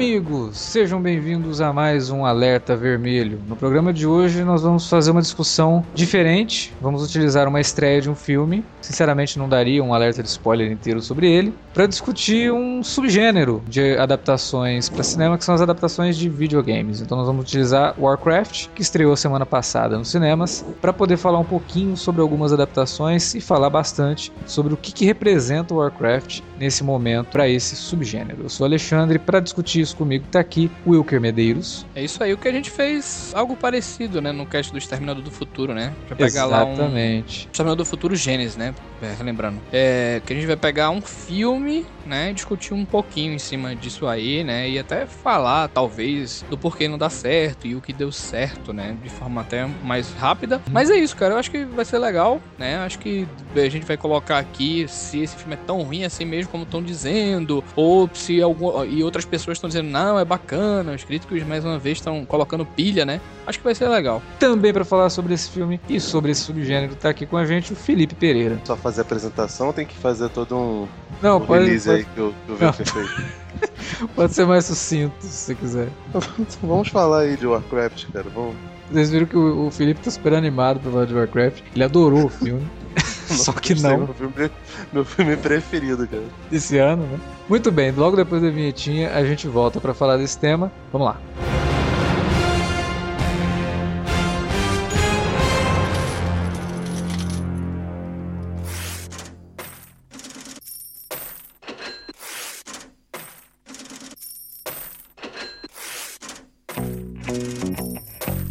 amigos! Sejam bem-vindos a mais um Alerta Vermelho. No programa de hoje nós vamos fazer uma discussão diferente. Vamos utilizar uma estreia de um filme. Sinceramente não daria um alerta de spoiler inteiro sobre ele. Para discutir um subgênero de adaptações para cinema, que são as adaptações de videogames. Então nós vamos utilizar Warcraft, que estreou semana passada nos cinemas, para poder falar um pouquinho sobre algumas adaptações e falar bastante sobre o que, que representa o Warcraft nesse momento para esse subgênero. Eu sou Alexandre para discutir comigo tá aqui o Wilker Medeiros. É isso aí, o que a gente fez algo parecido, né, no cast do Exterminador do Futuro, né? Pra pegar Exatamente. lá um Exterminador do Futuro Gênesis, né? É, relembrando. É, que a gente vai pegar um filme, né, discutir um pouquinho em cima disso aí, né, e até falar talvez do porquê não dá certo e o que deu certo, né, de forma até mais rápida. Mas é isso, cara, eu acho que vai ser legal, né? Acho que a gente vai colocar aqui se esse filme é tão ruim assim mesmo como estão dizendo, ou se algum e outras pessoas estão dizendo não, é bacana, os críticos mais uma vez estão colocando pilha, né? Acho que vai ser legal. Também para falar sobre esse filme e sobre esse subgênero, tá aqui com a gente o Felipe Pereira. Só fazer a apresentação tem que fazer todo um, Não, um pode, release pode, aí que o, que o Victor fez. pode ser mais sucinto se você quiser. Vamos falar aí de Warcraft, cara. Vamos. Vocês viram que o, o Felipe tá super animado pra falar de Warcraft. Ele adorou o filme. Só que Esse é não. Meu filme, meu filme preferido, cara. Esse ano, né? Muito bem, logo depois da vinhetinha a gente volta pra falar desse tema. Vamos lá.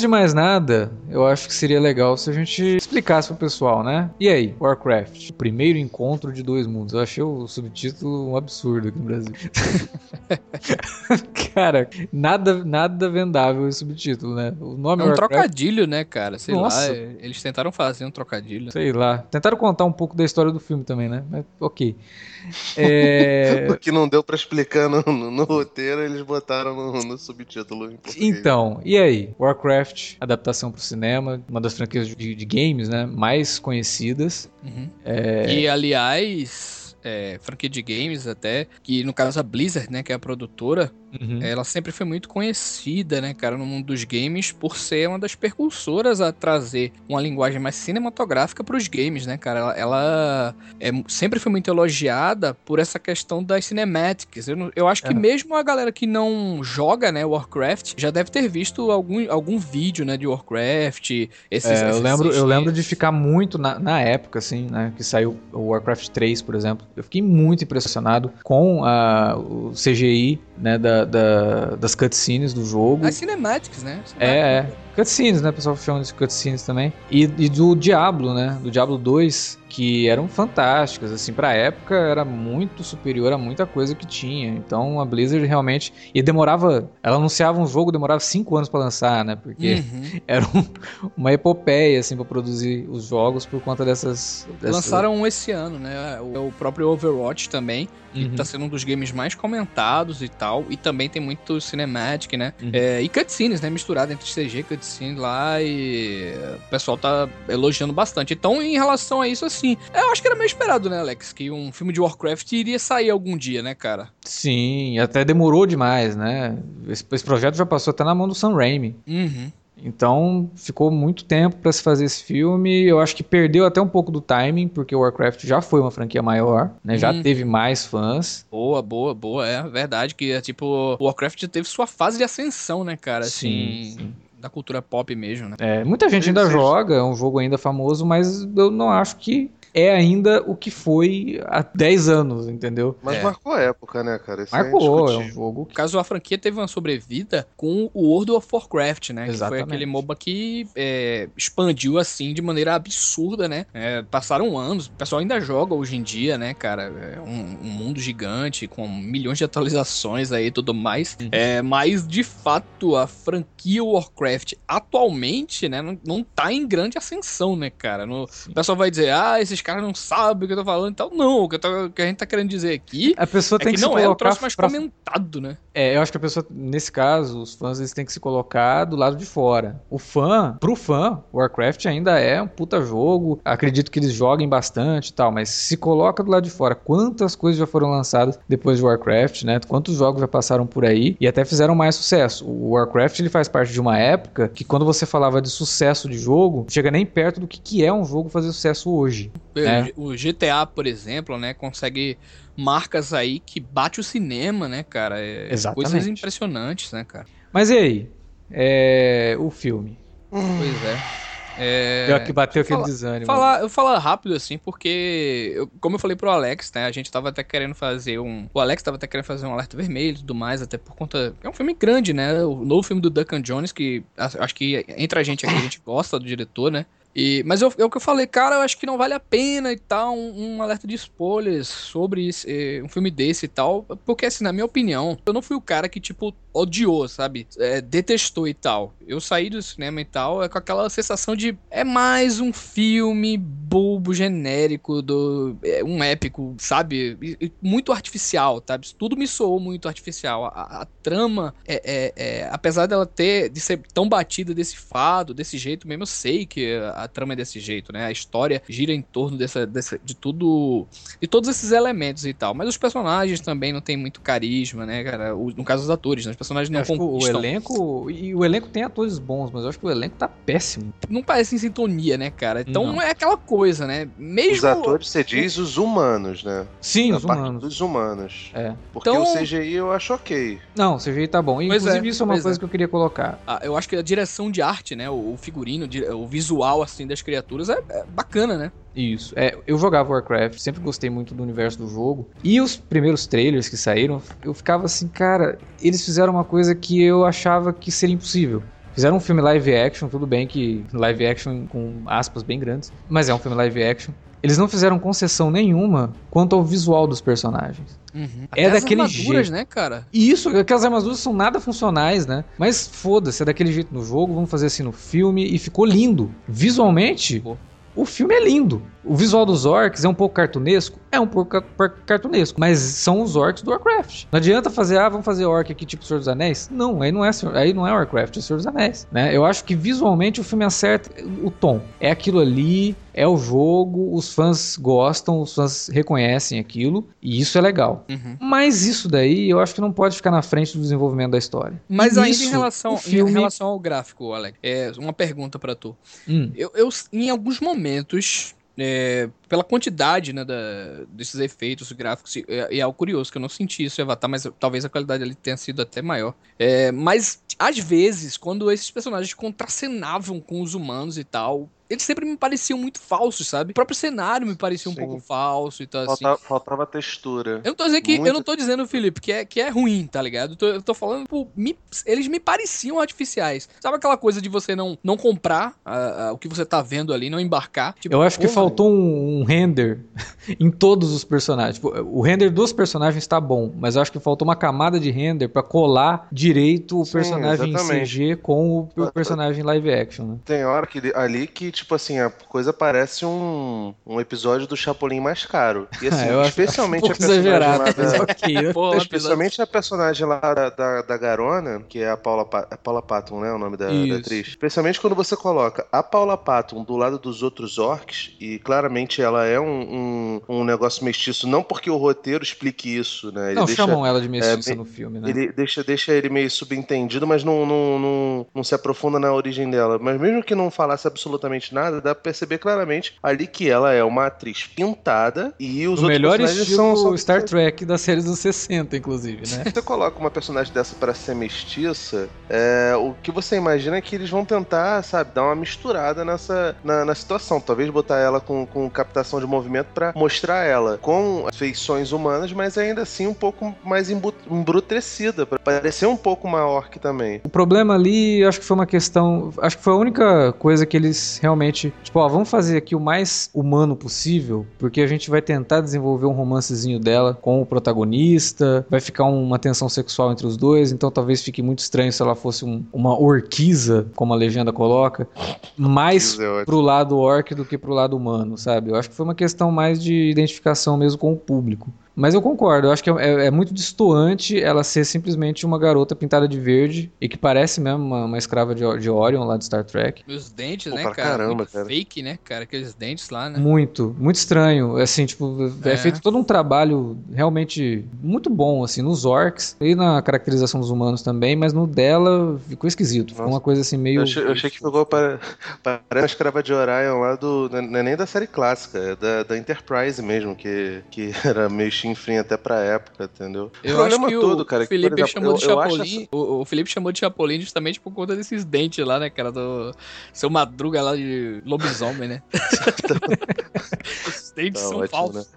De mais nada, eu acho que seria legal se a gente explicasse pro pessoal, né? E aí, Warcraft, o primeiro encontro de dois mundos. Eu achei o subtítulo um absurdo aqui no Brasil. cara, nada, nada vendável esse subtítulo, né? O nome É um Warcraft, trocadilho, né, cara? Sei Nossa. lá, é- eles tentaram fazer um trocadilho. sei lá. Tentaram contar um pouco da história do filme também, né? Mas, ok. É... O que não deu pra explicar no, no- no roteiro, eles botaram no, no subtítulo. Então, e aí? Warcraft, adaptação pro cinema, uma das franquias de, de games, né, mais conhecidas. Uhum. É. E aliás, é, franquia de games até, que no caso a Blizzard, né, que é a produtora, Uhum. ela sempre foi muito conhecida, né, cara, no mundo dos games por ser uma das percursoras a trazer uma linguagem mais cinematográfica para os games, né, cara? Ela, ela é, sempre foi muito elogiada por essa questão das cinematics. Eu, eu acho que É. mesmo a galera que não joga, né, Warcraft, já deve ter visto algum, algum vídeo, né, de Warcraft. Esses, É, eu esses lembro, eu lembro de ficar muito na, na época, assim, né, que saiu o Warcraft 3, por exemplo. Eu fiquei muito impressionado com a, o CGI, né, da, da- das cutscenes do jogo. As cinematics, né? É, é. Cutscenes, né? O pessoal chama de cutscenes também. E, e do Diablo, né? Do Diablo 2, que eram fantásticas, assim, pra época era muito superior a muita coisa que tinha. Então a Blizzard realmente. E demorava. Ela anunciava um jogo, demorava 5 anos pra lançar, né? Porque Uhum. era um- uma epopeia, assim, pra produzir os jogos por conta dessas. dessas... Lançaram um esse ano, né? O, o próprio Overwatch também, que Uhum. tá sendo um dos games mais comentados e tal. E também tem muito cinematic, né? Uhum. É, e cutscenes, né? Misturado entre CG e cutscene lá. E o pessoal tá elogiando bastante. Então, em relação a isso, assim, eu acho que era meio esperado, né, Alex? Que um filme de Warcraft iria sair algum dia, né, cara? Sim, até demorou demais, né? Esse, esse projeto já passou até na mão do Sam Raimi. Uhum. Então ficou muito tempo para se fazer esse filme. Eu acho que perdeu até um pouco do timing, porque o Warcraft já foi uma franquia maior, né? Já Hum. teve mais fãs. Boa, boa, boa. É verdade que é tipo. O Warcraft teve sua fase de ascensão, né, cara? Sim, Assim. sim. Da cultura pop mesmo, né? É, muita gente ainda Sim, sim. joga, é um jogo ainda famoso, mas eu não acho que é ainda o que foi há 10 anos, entendeu? Mas É. marcou a época, né, cara? Isso Marcou, é um indiscutível. jogo No caso, a franquia teve uma sobrevida com o World of Warcraft, né? Que Exatamente. foi aquele MOBA que é, expandiu assim de maneira absurda, né? É, passaram anos, o pessoal ainda joga hoje em dia, né, cara? É um, um mundo gigante com milhões de atualizações aí e tudo mais. É, mas de fato, a franquia Warcraft atualmente, né, não, não tá em grande ascensão, né, cara? No- o pessoal vai dizer, ah, esses caras não sabem o que eu tô falando e tal. Não, o que, tô- o que a gente tá querendo dizer aqui A pessoa é tem que, que, se não é o troço mais pra- comentado, né? É, eu acho que a pessoa, nesse caso, os fãs eles têm que se colocar do lado de fora. O fã, pro fã, Warcraft ainda é um puta jogo. Acredito que eles joguem bastante e tal, mas se coloca do lado de fora. Quantas coisas já foram lançadas depois de Warcraft, né? Quantos jogos já passaram por aí e até fizeram mais sucesso. O Warcraft ele faz parte de uma época que quando você falava de sucesso de jogo, chega nem perto do que, que é um jogo fazer sucesso hoje. É. O GTA, por exemplo, né, consegue marcas aí que bate o cinema, né, cara? É Exatamente. Coisas impressionantes, né, cara? Mas e aí? É, o filme. Pois é. É, Deu aqui, bateu aquele fala- desânimo. Falar, eu falar rápido assim, porque, eu- como eu falei pro Alex, né, a gente tava até querendo fazer um. O Alex tava até querendo fazer um alerta vermelho e tudo mais, até por conta. É um filme grande, né? O novo filme do Duncan Jones, que acho que entre a gente aqui a gente gosta do diretor, né? E, mas eu- é o que eu falei, cara, eu acho que não vale a pena e tal, um, um alerta de spoilers sobre eh, um filme desse e tal, porque assim, na minha opinião, eu não fui o cara que, tipo, odiou, sabe? É, detestou e tal. Eu saí do cinema e tal, é com aquela sensação de, é mais um filme bobo, genérico, do é, um épico, sabe? E- e muito artificial, sabe? Tudo me soou muito artificial. A, a- trama, é, é- é- apesar dela ter, de ser tão batida desse fado, desse jeito mesmo, eu sei que a trama é desse jeito, né? A história gira em torno dessa, dessa, de tudo, de todos esses elementos e tal. Mas os personagens também não tem muito carisma, né, cara? O- no caso dos atores, né? Os personagens Eu não acho que o conquistam. elenco. E o elenco tem atores bons, mas eu acho que o elenco tá péssimo. Não parece em sintonia, né, cara? Então Não. é aquela coisa, né? Mesmo. Os atores, você diz os humanos, né? Sim, A os humanos. dos humanos. É. Porque Então- o CGI eu acho ok. Não, o CGI tá bom. Pois Inclusive, é, isso é uma pois coisa é. que eu queria colocar. Ah, eu acho que a direção de arte, né? O, figurino, o visual, assim, das criaturas é, é bacana, né? Isso. É, eu jogava Warcraft, sempre gostei muito do universo do jogo. E os primeiros trailers que saíram, eu ficava assim, cara, eles fizeram uma coisa que eu achava que seria impossível. Fizeram um filme live action, tudo bem que live action com aspas bem grandes, mas é um filme live action. Eles não fizeram concessão nenhuma quanto ao visual dos personagens. É Até as daquele armaduras, jeito. né, cara? E isso, aquelas armaduras são nada funcionais, né? Mas foda-se, é daquele jeito no jogo, vamos fazer assim no filme e ficou lindo. Visualmente, Ficou. O filme é lindo. O visual dos orcs é um pouco cartunesco? É um pouco ca- cartunesco, mas são os orcs do Warcraft. Não adianta fazer, ah, vamos fazer orc aqui tipo Senhor dos Anéis? Não, aí não é, aí não é Warcraft, é Senhor dos Anéis, né? Eu acho que visualmente o filme acerta o tom. É aquilo ali, é o jogo, os fãs gostam, os fãs reconhecem aquilo, e isso é legal. Uhum. Mas isso daí eu acho que não pode ficar na frente do desenvolvimento da história. Mas E ainda nisso, em relação, filme... em relação ao gráfico, Alex, é uma pergunta pra tu. Hum, Eu, eu, em alguns momentos, é, pela quantidade né, da- desses efeitos gráficos, e, e é algo curioso que eu não senti isso em Avatar, mas talvez a qualidade ali tenha sido até maior. É, mas, às vezes, quando esses personagens contracenavam com os humanos e tal, eles sempre me pareciam muito falsos, sabe? O próprio cenário me parecia um Sim. pouco falso e tal, assim. Falta- faltava textura. Eu não tô dizendo que. Eu não tô dizendo, Felipe, que é, que é ruim, tá ligado? Eu tô, eu tô falando, pô, me- eles me pareciam artificiais. Sabe aquela coisa de você não, não comprar o que você tá vendo ali, não embarcar? Tipo, eu acho que faltou um, um render em todos os personagens. Tipo, o render dos personagens tá bom, mas eu acho que faltou uma camada de render pra colar direito o Sim, personagem em exatamente. CG com o, o personagem live action, né? Tem hora que, ali que tipo assim, a coisa parece um, um episódio do Chapolin mais caro. E assim, Ah, acho especialmente um a personagem exagerado, lá da, ok. né? Pô, Especialmente a personagem lá da, da, da Garona, que é a Paula, Pa- a Paula Patton, né? O nome da, da atriz. Especialmente quando você coloca a Paula Patton do lado dos outros orcs, e claramente ela é um, um, um negócio mestiço, não porque o roteiro explique isso, né? Ele Não, deixa, chamam ela de mestiça é, no filme, né? ele deixa, deixa ele meio subentendido, mas não, não, não, não se aprofunda na origem dela. Mas mesmo que não falasse absolutamente nada, dá pra perceber claramente ali que ela é uma atriz pintada e os o outros melhor personagens são, são Star Trek das séries dos 60, inclusive, né? você coloca uma personagem dessa pra ser mestiça, é, o que você imagina é que eles vão tentar, sabe, dar uma misturada nessa na, na situação. Talvez botar ela com, com captação de movimento pra mostrar ela com feições humanas, mas ainda assim um pouco mais embrutecida, pra parecer um pouco uma orc também. O problema ali, acho que foi uma questão. Acho que foi a única coisa que eles realmente. Tipo, ó, vamos fazer aqui o mais humano possível, porque a gente vai tentar desenvolver um romancezinho dela com o protagonista, vai ficar uma tensão sexual entre os dois, então talvez fique muito estranho se ela fosse um- uma orquiza, como a legenda coloca, mais é pro lado orc do que pro lado humano, sabe? Eu acho que foi uma questão mais de identificação mesmo com o público. Mas eu concordo, eu acho que é, é- é muito distoante ela ser simplesmente uma garota pintada de verde e que parece mesmo uma, uma escrava de, de Orion lá de Star Trek. E os dentes, Pô, né, cara? caramba, cara. fake, né, cara? Aqueles dentes lá, né? Muito, muito estranho. Assim, tipo, é. É. feito todo um trabalho realmente muito bom, assim, nos orcs e na caracterização dos humanos também, mas no dela ficou esquisito. Ficou Nossa. uma coisa assim meio. Eu achei, eu achei que ficou para, para a escrava de Orion lá do. Não é nem da série clássica, é da, da Enterprise mesmo, que, que era meio chinfrim até pra época, entendeu? Eu o acho problema que o todo, cara, é que, Felipe exemplo, chamou de eu acho Chapolin. O, o Felipe chamou de Chapolin justamente por conta desses dentes lá, né, cara? Do seu madruga lá de lobisomem, né? Os dentes Tá são ótimo, falsos.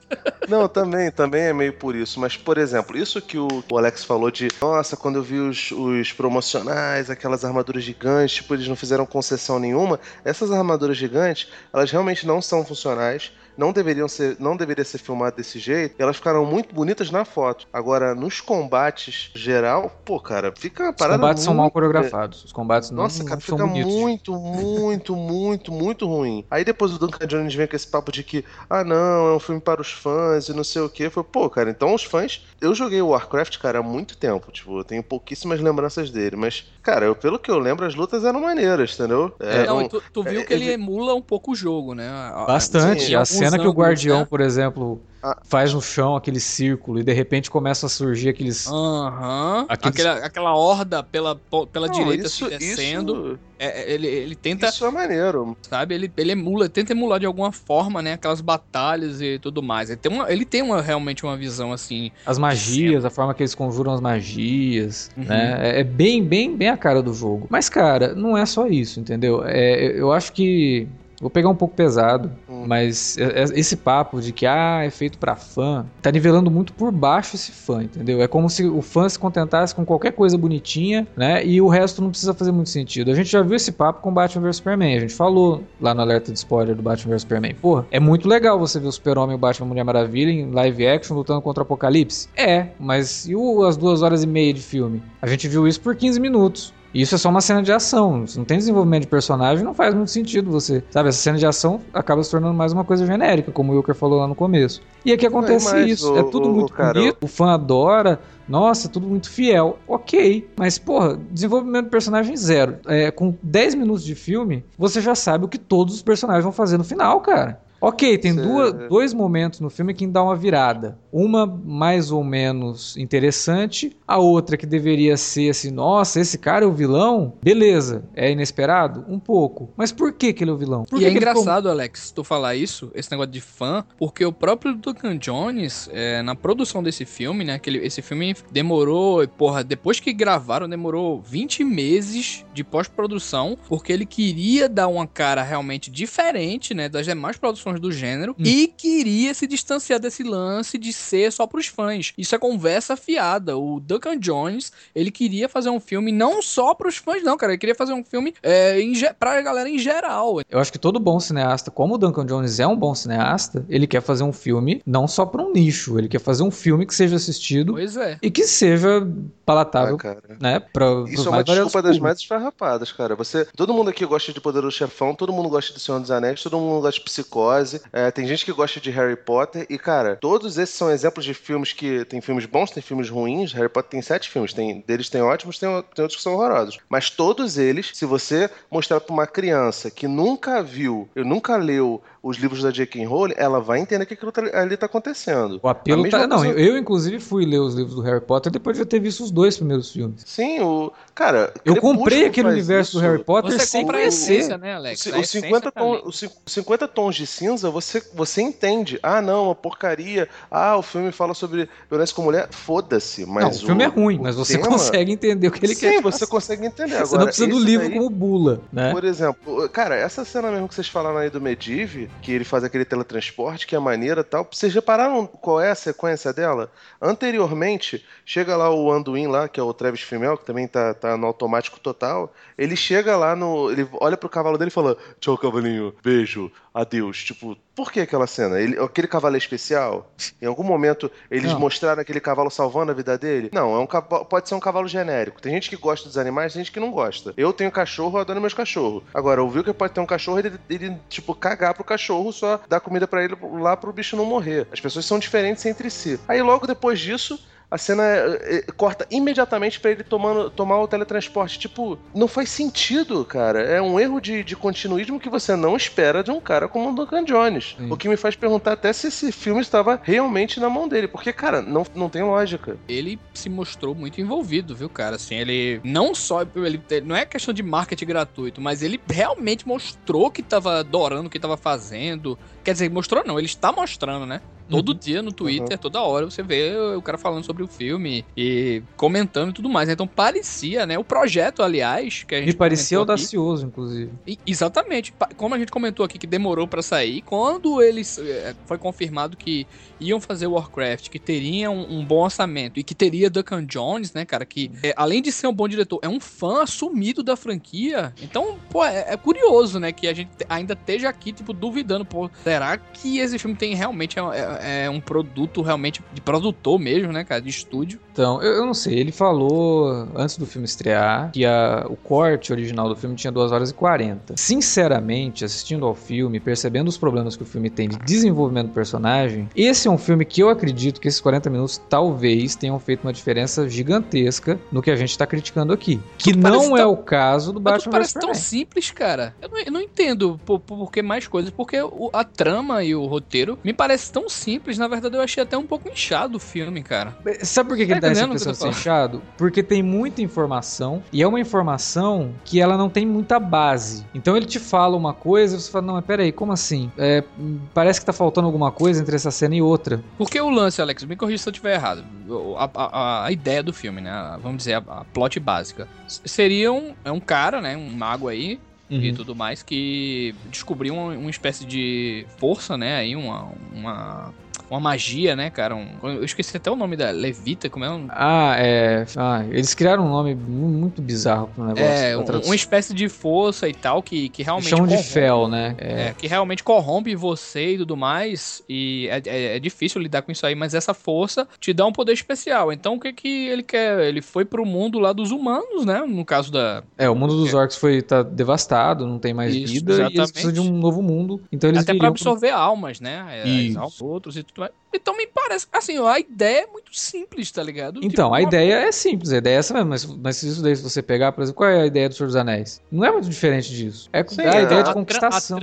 Não, também, também é meio por isso. Mas, por exemplo, isso que o, o Alex falou de nossa, quando eu vi os, os promocionais, aquelas armaduras gigantes, tipo, eles não fizeram concessão nenhuma. Essas armaduras gigantes, elas realmente não são funcionais. Não deveriam ser, não deveria ser filmado desse jeito. Elas ficaram muito bonitas na foto. Agora, nos combates geral, pô, cara, fica uma Os combates são muito- mal coreografados. Os combates não, Nossa, cara, não são fica muito, muito, muito, muito ruim. Aí depois o Duncan Jones vem com esse papo de que, ah, não, é um filme para os fãs e não sei o quê. Foi, pô, cara, então os fãs. Eu joguei o Warcraft, cara, há muito tempo. Tipo, eu tenho pouquíssimas lembranças dele. Mas, cara, eu, pelo que eu lembro, as lutas eram maneiras, entendeu? É, não, um- tu, tu viu é, que ele ele- emula um pouco o jogo, né? Bastante. Sim, a alguns cena que o guardião, né? por exemplo, Ah. faz no chão aquele círculo e de repente começa a surgir aqueles. Aham. Aqueles- Aquela, aquela horda pela, pela não, direita isso, se descendo. Isso, É, é, ele, ele tenta, isso é maneiro. sabe? Ele, ele emula, tenta emular de alguma forma, né? Aquelas batalhas e tudo mais. Ele tem, uma, ele tem uma, realmente uma visão assim. As magias, a forma que eles conjuram as magias, Uhum. né? É- É bem, bem, bem a cara do jogo. Mas, cara, não é só isso, entendeu? É, eu acho que. Vou pegar um pouco pesado, Hum. mas é- é- esse papo de que ah, é feito pra fã, tá nivelando muito por baixo esse fã, entendeu? É como se o fã se contentasse com qualquer coisa bonitinha, né? E o resto não precisa fazer muito sentido. A gente já viu esse papo com Batman vs Superman. A gente falou lá no alerta de spoiler do Batman vs Superman. Porra, é muito legal você ver o Super-Homem e o Batman Mulher Maravilha em live action lutando contra o Apocalipse. É, mas e o- as duas horas e meia de filme? A gente viu isso por 15 minutos. E Isso é só uma cena de ação. Se não tem desenvolvimento de personagem, não faz muito sentido você. Sabe, essa cena de ação acaba se tornando mais uma coisa genérica, como o Wilker falou lá no começo. E aqui acontece isso. ô, é tudo ô, muito cara, bonito, o fã adora. Nossa, tudo muito fiel. Ok. Mas, porra, desenvolvimento de personagem zero. É, com 10 minutos de filme, você já sabe o que todos os personagens vão fazer no final, cara. Ok, tem duas, dois momentos no filme que dá uma virada. Uma mais ou menos interessante, a outra que deveria ser assim, nossa, esse cara é o vilão? Beleza, é inesperado? Um pouco. Mas por que, que ele é o vilão? Por e que é que ele ficou- engraçado, Alex, tu falar isso, esse negócio de fã, porque o próprio Duncan Jones, é, na produção desse filme, né? Aquele, esse filme demorou, porra, depois que gravaram, demorou 20 meses de pós-produção, porque ele queria dar uma cara realmente diferente, né? Das demais produções do gênero hum. e queria se distanciar desse lance de ser só pros fãs. Isso é conversa fiada. O Duncan Jones, ele queria fazer um filme não só pros fãs, não, cara. Ele queria fazer um filme é, em, pra galera em geral. Eu acho que todo bom cineasta, como o Duncan Jones é um bom cineasta, ele quer fazer um filme não só pra um nicho, ele quer fazer um filme que seja assistido é. e que seja palatável, ah, né? Pra, Isso é uma desculpa das mais esfarrapadas, cara. Você, todo mundo aqui gosta de Poder do Chefão, todo mundo gosta de Senhor dos Anéis, todo mundo gosta de Psicose, é, tem gente que gosta de Harry Potter e, cara, todos esses são exemplos de filmes que tem filmes bons, tem filmes ruins. Harry Potter tem sete filmes, tem deles tem ótimos, tem, tem outros que são horrorosos. Mas todos eles, se você mostrar para uma criança que nunca viu, eu nunca leu os livros da J.K. Rowling, ela vai entender que aquilo tá, ali tá acontecendo. O apelo tá... Não, eu, eu, inclusive fui ler os livros do Harry Potter depois de eu ter visto os dois primeiros filmes. Sim, o... Cara... Eu comprei aquele universo isso. do Harry Potter você sem conhecer. né, Alex? Os 50, tom, os 50 tons de cinza, você, você entende. Ah, não, uma porcaria. Ah, o filme fala sobre violência com mulher. Foda-se, mas... Não, o filme é ruim, mas você tema... consegue entender o que ele Sim, quer. Sim, você consegue entender. Agora, você não precisa do livro como bula, né? Por exemplo, cara, essa cena mesmo que vocês falaram aí do Medivh, que ele faz aquele teletransporte, que é maneira e tal. Vocês repararam qual é a sequência dela? Anteriormente, chega lá o Anduin lá, que é o Travis Fimmel, que também tá, tá no automático total. Ele chega lá no. Ele olha pro cavalo dele e fala: Tchau, cavalinho, beijo, adeus. Tipo, por que aquela cena? Ele, aquele cavalo é especial? Em algum momento eles não. mostraram aquele cavalo salvando a vida dele? Não, é um cavalo, pode ser um cavalo genérico. Tem gente que gosta dos animais, tem gente que não gosta. Eu tenho cachorro, eu adoro meus cachorros. Agora, ouviu que pode ter um cachorro ele, ele tipo, cagar pro cachorro, só dar comida para ele lá pro bicho não morrer. As pessoas são diferentes entre si. Aí logo depois disso, a cena é, é, corta imediatamente para ele tomando, tomar o teletransporte. Tipo, não faz sentido, cara. É um erro de, de continuismo que você não espera de um cara como o Duncan Jones. Sim. O que me faz perguntar até se esse filme estava realmente na mão dele. Porque, cara, não, não tem lógica. Ele se mostrou muito envolvido, viu, cara? Assim, ele não só. Ele, não é questão de marketing gratuito, mas ele realmente mostrou que estava adorando o que estava fazendo. Quer dizer, mostrou não, ele está mostrando, né? Todo uhum. dia no Twitter, uhum. toda hora você vê o cara falando sobre o filme e comentando e tudo mais. Então parecia, né? O projeto, aliás, que a gente. Me parecia audacioso, aqui, inclusive. E, exatamente. Como a gente comentou aqui que demorou para sair, quando eles. É, foi confirmado que iam fazer Warcraft, que teria um, um, bom orçamento e que teria Duncan Jones, né, cara? Que é, além de ser um bom diretor, é um fã assumido da franquia. Então, pô, é, é curioso, né? Que a gente ainda esteja aqui, tipo, duvidando, pô, será que esse filme tem realmente. É, é é um produto realmente de produtor mesmo, né, cara, de estúdio. Então, eu, eu não sei, ele falou antes do filme estrear que a, o corte original do filme tinha 2 horas e 40. Sinceramente, assistindo ao filme, percebendo os problemas que o filme tem de desenvolvimento do personagem, esse é um filme que eu acredito que esses 40 minutos talvez tenham feito uma diferença gigantesca no que a gente tá criticando aqui. Que não é tão... o caso do Batman vs parece tão simples, cara. Eu não, eu não entendo por, por, que mais coisas, porque o, a trama e o roteiro me parece tão simples na verdade eu achei até um pouco inchado o filme, cara. Sabe por que, que tá ele dá essa impressão de inchado? Porque tem muita informação e é uma informação que ela não tem muita base. Então ele te fala uma coisa e você fala, não, mas peraí, como assim? É, parece que tá faltando alguma coisa entre essa cena e outra. Porque o lance, Alex, me corrija se eu estiver errado. A, a, a, ideia do filme, né? Vamos dizer, a, a plot básica. Seria um, é um cara, né? Um mago aí, Uhum. e tudo mais, que descobriu uma, uma, espécie de força, né? Aí, uma, uma uma magia, né, cara? Um, eu esqueci até o nome da Levita, como é o Ah, é. Ah, eles criaram um nome muito bizarro pro negócio. É, um, uma espécie de força e tal que, que realmente. Chamam de fel, né? É. é. que realmente corrompe você e tudo mais. E é, é, é, difícil lidar com isso aí, mas essa força te dá um poder especial. Então o que que ele quer? Ele foi pro mundo lá dos humanos, né? No caso da. É, o mundo dos orcs foi tá devastado, não tem mais isso, vida. Exatamente. E eles precisam de um novo mundo. Então eles Até pra absorver pro... almas, né? As outros e tudo mais. Então me parece, assim, a ideia é muito simples, tá ligado? Então, tipo, a ideia é simples, a ideia é essa mesmo, mas, mas se isso daí se você pegar, por exemplo, qual é a ideia do Senhor dos Anéis? Não é muito diferente disso. É Sim, a é. ideia de conquistação.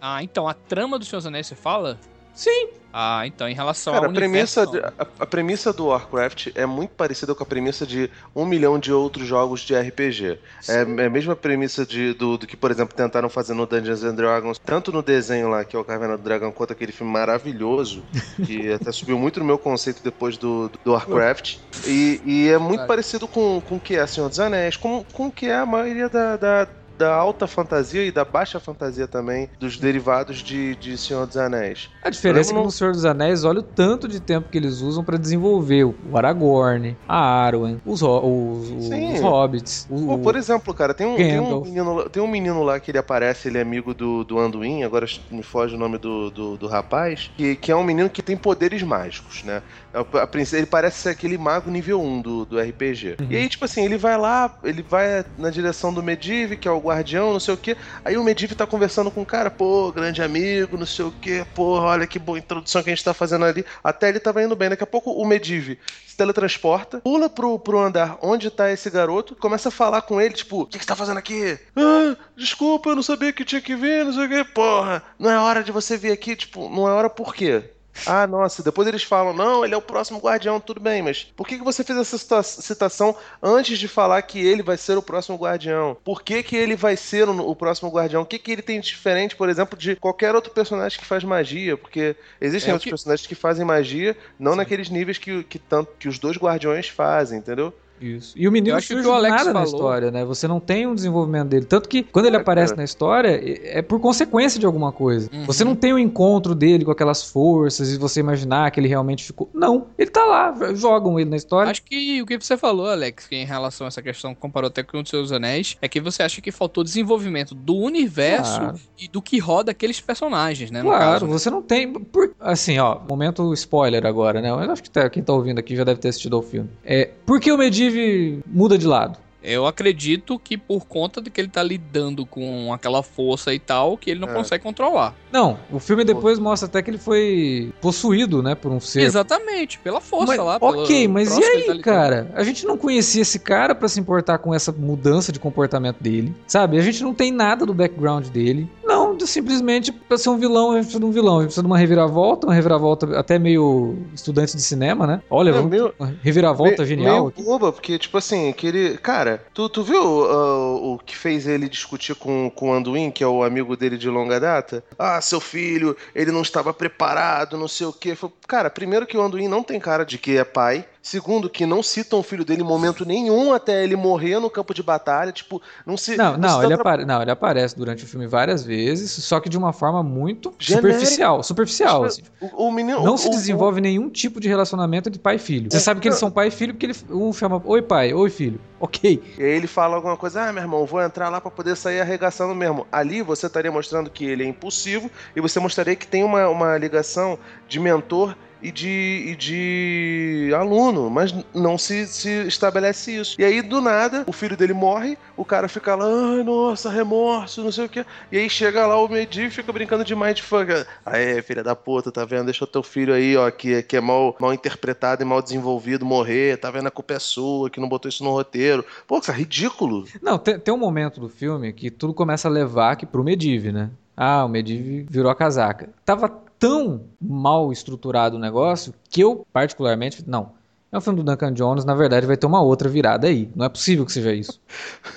Ah, então, a trama do Senhor dos Anéis você fala? Sim. Ah, então em relação Cara, ao a premissa, de, a, a, premissa do Warcraft é muito parecida com a premissa de um milhão de outros jogos de RPG. É, é, a mesma premissa de, do, do, que, por exemplo, tentaram fazer no Dungeons and Dragons, tanto no desenho lá, que é o Caverna do Dragão, quanto aquele filme maravilhoso, que até subiu muito no meu conceito depois do, do Warcraft. E, e é muito parecido com, com o que é Senhor dos Anéis, com, com o que é a maioria da, da da alta fantasia e da baixa fantasia também, dos derivados de, de Senhor dos Anéis. A diferença é que no Senhor dos Anéis, olha o tanto de tempo que eles usam para desenvolver o Aragorn, a Arwen, os, os, os Hobbits. O, Pô, por exemplo, cara, tem um, tem um, menino, tem um menino lá que ele aparece, ele é amigo do, do Anduin, agora me foge o nome do, do, do rapaz, que, que é um menino que tem poderes mágicos, né? A, a, ele parece ser aquele mago nível 1 do, do RPG. Uhum. E aí, tipo assim, ele vai lá, ele vai na direção do Medivh, que é o guardião, não sei o que. Aí o Medivh tá conversando com o cara, pô, grande amigo, não sei o que, pô, olha que boa introdução que a gente tá fazendo ali. Até ele tava indo bem. Daqui a pouco o Medivh se teletransporta, pula pro, pro andar onde tá esse garoto, começa a falar com ele, tipo, o que, que você tá fazendo aqui? Ah, desculpa, eu não sabia que tinha que vir, não sei o que, porra, não é hora de você vir aqui, tipo, não é hora por quê? Ah, nossa, depois eles falam, não, ele é o próximo guardião, tudo bem, mas por que, que você fez essa citação antes de falar que ele vai ser o próximo guardião? Por que, que ele vai ser o, o próximo guardião? O que, que ele tem de diferente, por exemplo, de qualquer outro personagem que faz magia? Porque existem é outros que... personagens que fazem magia, não Sim. naqueles níveis que, que, tanto, que os dois guardiões fazem, entendeu? Isso. E o menino não surge nada falou... na história, né? Você não tem um desenvolvimento dele. Tanto que quando ele é, aparece na história, é por consequência de alguma coisa. Uhum. Você não tem o um encontro dele com aquelas forças e você imaginar que ele realmente ficou. Não, ele tá lá, jogam ele na história. Acho que o que você falou, Alex, que em relação a essa questão, comparou até com o Seus Anéis, é que você acha que faltou desenvolvimento do universo claro. e do que roda aqueles personagens, né? claro, caso, né? você não tem. Por... Assim, ó, momento spoiler agora, né? Eu acho que tá, quem tá ouvindo aqui já deve ter assistido ao filme. É, por que o Medivh muda de lado. Eu acredito que por conta de que ele tá lidando com aquela força e tal, que ele não é. consegue controlar. Não, o filme depois mostra até que ele foi possuído, né, por um ser. Exatamente, pela força mas, lá. Ok, mas e aí, tá cara? A gente não conhecia esse cara para se importar com essa mudança de comportamento dele, sabe? A gente não tem nada do background dele. Não, simplesmente pra ser um vilão, a gente precisa de um vilão. A gente precisa de uma reviravolta, uma reviravolta até meio estudante de cinema, né? Olha, é, vamos, meio, reviravolta meio, genial. Meio boba, porque, tipo assim, aquele. Cara, tu, tu viu uh, o que fez ele discutir com, com o Anduin, que é o amigo dele de longa data? Ah, seu filho, ele não estava preparado, não sei o quê. Cara, primeiro que o Anduin não tem cara de que é pai. Segundo, que não citam o filho dele em momento nenhum até ele morrer no campo de batalha. Tipo, não se. Não, não, não, ele, apare... não ele aparece durante o filme várias vezes, só que de uma forma muito Genérica. superficial. Superficial. Assim. O, o, menino, não o, se desenvolve nenhum tipo de relacionamento entre pai e filho. Você é, sabe que eles são pai e filho porque ele, um chama Oi, pai, oi, filho. Ok. E aí ele fala alguma coisa, ah, meu irmão, vou entrar lá para poder sair arregaçando mesmo. Ali você estaria mostrando que ele é impulsivo e você mostraria que tem uma, uma ligação de mentor e de, e de aluno, mas não se, se estabelece isso. E aí, do nada, o filho dele morre, o cara fica lá, ai, nossa, remorso, não sei o que. E aí chega lá o Medivh e fica brincando de mindfuck. Aí, filha da puta, tá vendo? Deixa o teu filho aí, ó, que, que é mal, mal interpretado e mal desenvolvido morrer, tá vendo? A culpa é sua, que não botou isso no roteiro. Pô, cara, ridículo. Não, tem, tem um momento do filme que tudo começa a levar aqui pro Medivh, né? Ah, o Medivh virou a casaca. Tava tão mal estruturado o negócio que eu, particularmente, não. É um filme do Duncan Jones, na verdade vai ter uma outra virada aí. Não é possível que seja isso.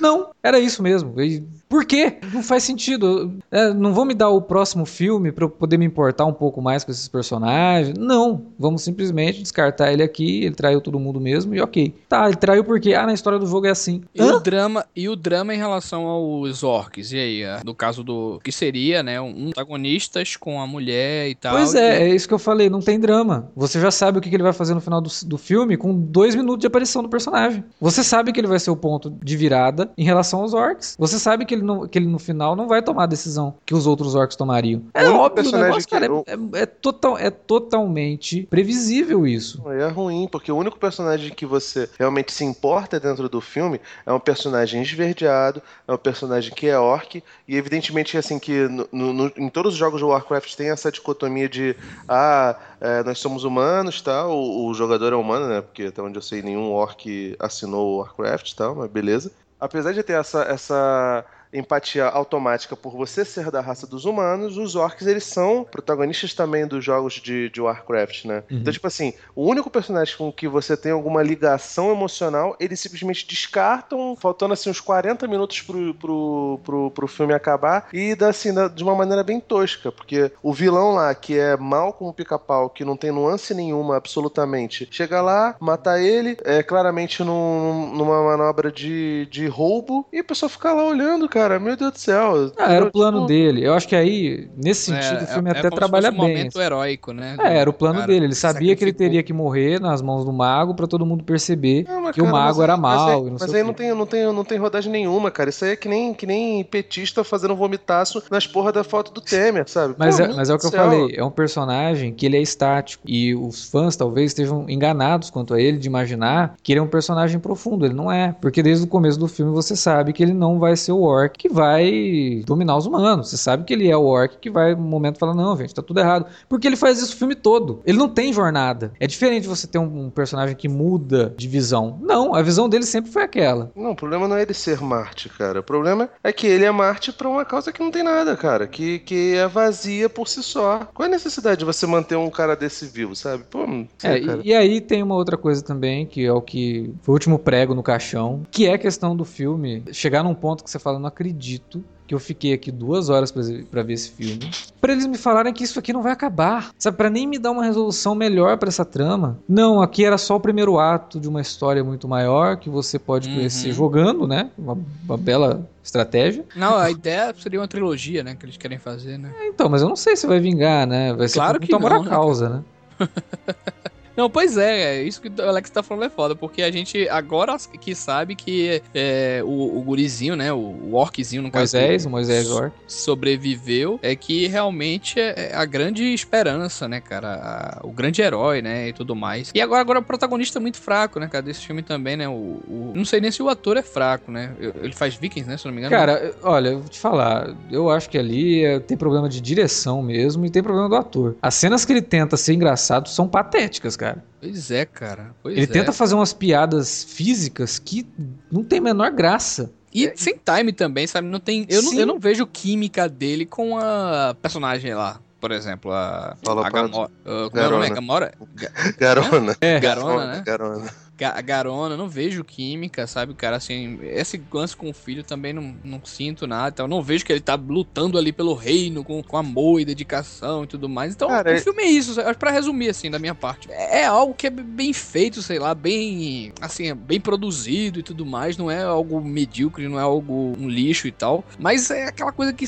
não, era isso mesmo. E por quê? Não faz sentido. É, não vão me dar o próximo filme para eu poder me importar um pouco mais com esses personagens. Não. Vamos simplesmente descartar ele aqui. Ele traiu todo mundo mesmo e ok. Tá, ele traiu porque, ah, na história do jogo é assim. E Hã? o drama e o drama em relação aos orcs. E aí, no caso do que seria, né, um antagonistas com a mulher e tal. Pois é, e... é isso que eu falei. Não tem drama. Você já sabe o que ele vai fazer no final do, do filme com dois minutos de aparição do personagem. Você sabe que ele vai ser o ponto de virada em relação aos orcs. Você sabe que ele, não, que ele no final não vai tomar a decisão que os outros orcs tomariam. É óbvio, o negócio, cara, é, é, é, total, é totalmente previsível isso. É ruim, porque o único personagem que você realmente se importa dentro do filme é um personagem esverdeado, é um personagem que é orc, e evidentemente assim que no, no, em todos os jogos de Warcraft tem essa dicotomia de ah, é, nós somos humanos, tá? O, o, jogador é humano, né? Porque até onde eu sei nenhum orc assinou o Warcraft, tá? Mas beleza apesar de ter essa, essa empatia automática por você ser da raça dos humanos, os orcs eles são protagonistas também dos jogos de, de Warcraft, né? Uhum. Então, tipo assim, o único personagem com que você tem alguma ligação emocional, eles simplesmente descartam, faltando assim uns 40 minutos pro, pro, pro, pro filme acabar, e dá assim, de uma maneira bem tosca, porque o vilão lá, que é mal como pica-pau, que não tem nuance nenhuma, absolutamente, chega lá, mata ele, é claramente num, numa manobra de, de roubo, e a pessoa fica lá olhando, cara cara. Meu Deus do céu. Ah, era o plano dele. Eu acho que aí, nesse sentido, o filme é, até é como trabalha se fosse um bem. momento heróico, né? É, era o plano Cara, dele. Ele sabia que ele teria que morrer nas mãos do mago pra todo mundo perceber Não, mas, que o cara, mago mas- era mas mal. aí- e não Mas sei aí o não tem, não, tem, não tem rodagem nenhuma, cara. Isso aí é que nem, que nem petista fazendo vomitaço nas porra da foto do Temer, sabe? Mas, Pô, é, mas é o que eu céu. falei, é um personagem que ele é estático. E os fãs talvez estejam enganados quanto a ele de imaginar que ele é um personagem profundo. Ele não é. Porque desde o começo do filme você sabe que ele não vai ser o orc que vai dominar os humanos. Você sabe que ele é o orc que vai, no momento, falar: não, gente, tá tudo errado. Porque ele faz isso o filme todo. Ele não tem jornada. É diferente você ter um, um personagem que muda de visão. Não, a visão dele sempre foi aquela. Não, o problema não é ele ser Marte, cara. O problema é que ele é Marte pra uma causa que não tem nada, cara. Que, que é vazia por si só. Qual é a necessidade de você manter um cara desse vivo, sabe? Pô, sei, É, cara. e, e aí tem uma outra coisa também, que é o que foi o último prego no caixão, que é a questão do filme chegar num ponto que você fala, acredito que eu fiquei aqui duas horas pra pra ver esse filme, pra eles me falarem que isso aqui não vai acabar, sabe, Pra nem me dar uma resolução melhor pra essa trama. Não, aqui era só o primeiro ato de uma história muito maior que você pode Uhum. conhecer jogando, né? Uma, uma bela estratégia. Não, a ideia seria uma trilogia, né? Que eles querem fazer, né? Então, mas eu não sei se vai vingar, né? Vai ser Claro que não, à né, causa, né? Não, pois é, é isso que o Alex tá falando é foda, porque a gente agora que sabe que é, o, o gurizinho, né, o, o orczinho, no caso, Moisés, o Moisés Orc. sobreviveu, é que realmente é é a grande esperança, né, cara, a- o grande herói, né, e tudo mais. E agora, agora o protagonista é muito fraco, né, cara, desse filme também, né, o, o- não sei nem se o ator é fraco, né, ele faz Vikings, né, se não me engano. Cara, olha, eu vou te falar, eu acho que ali é- tem problema de direção mesmo e tem problema do ator. As cenas que ele tenta ser engraçado são patéticas, cara. Pois é, cara, pois ele é. tenta fazer umas piadas físicas que não tem a menor graça. E sem time também, sabe? Não tem, eu, não, eu não vejo química dele com a personagem lá. Por exemplo, a, Fala a Gamora. ah, como é o nome? É Gamora? Ga- Garona. É. Garona, né? Garona. Ga- Garona, não vejo química, sabe? O cara, assim, esse lance com o filho também não, não sinto nada. Então, não vejo que ele tá lutando ali pelo reino com, com amor e dedicação e tudo mais. Então, Cara, o é- filme é isso, acho pra resumir, assim, da minha parte. É, é algo que é bem feito, sei lá, bem, assim, é bem produzido e tudo mais. Não é algo medíocre, não é algo, um lixo e tal. Mas é aquela coisa que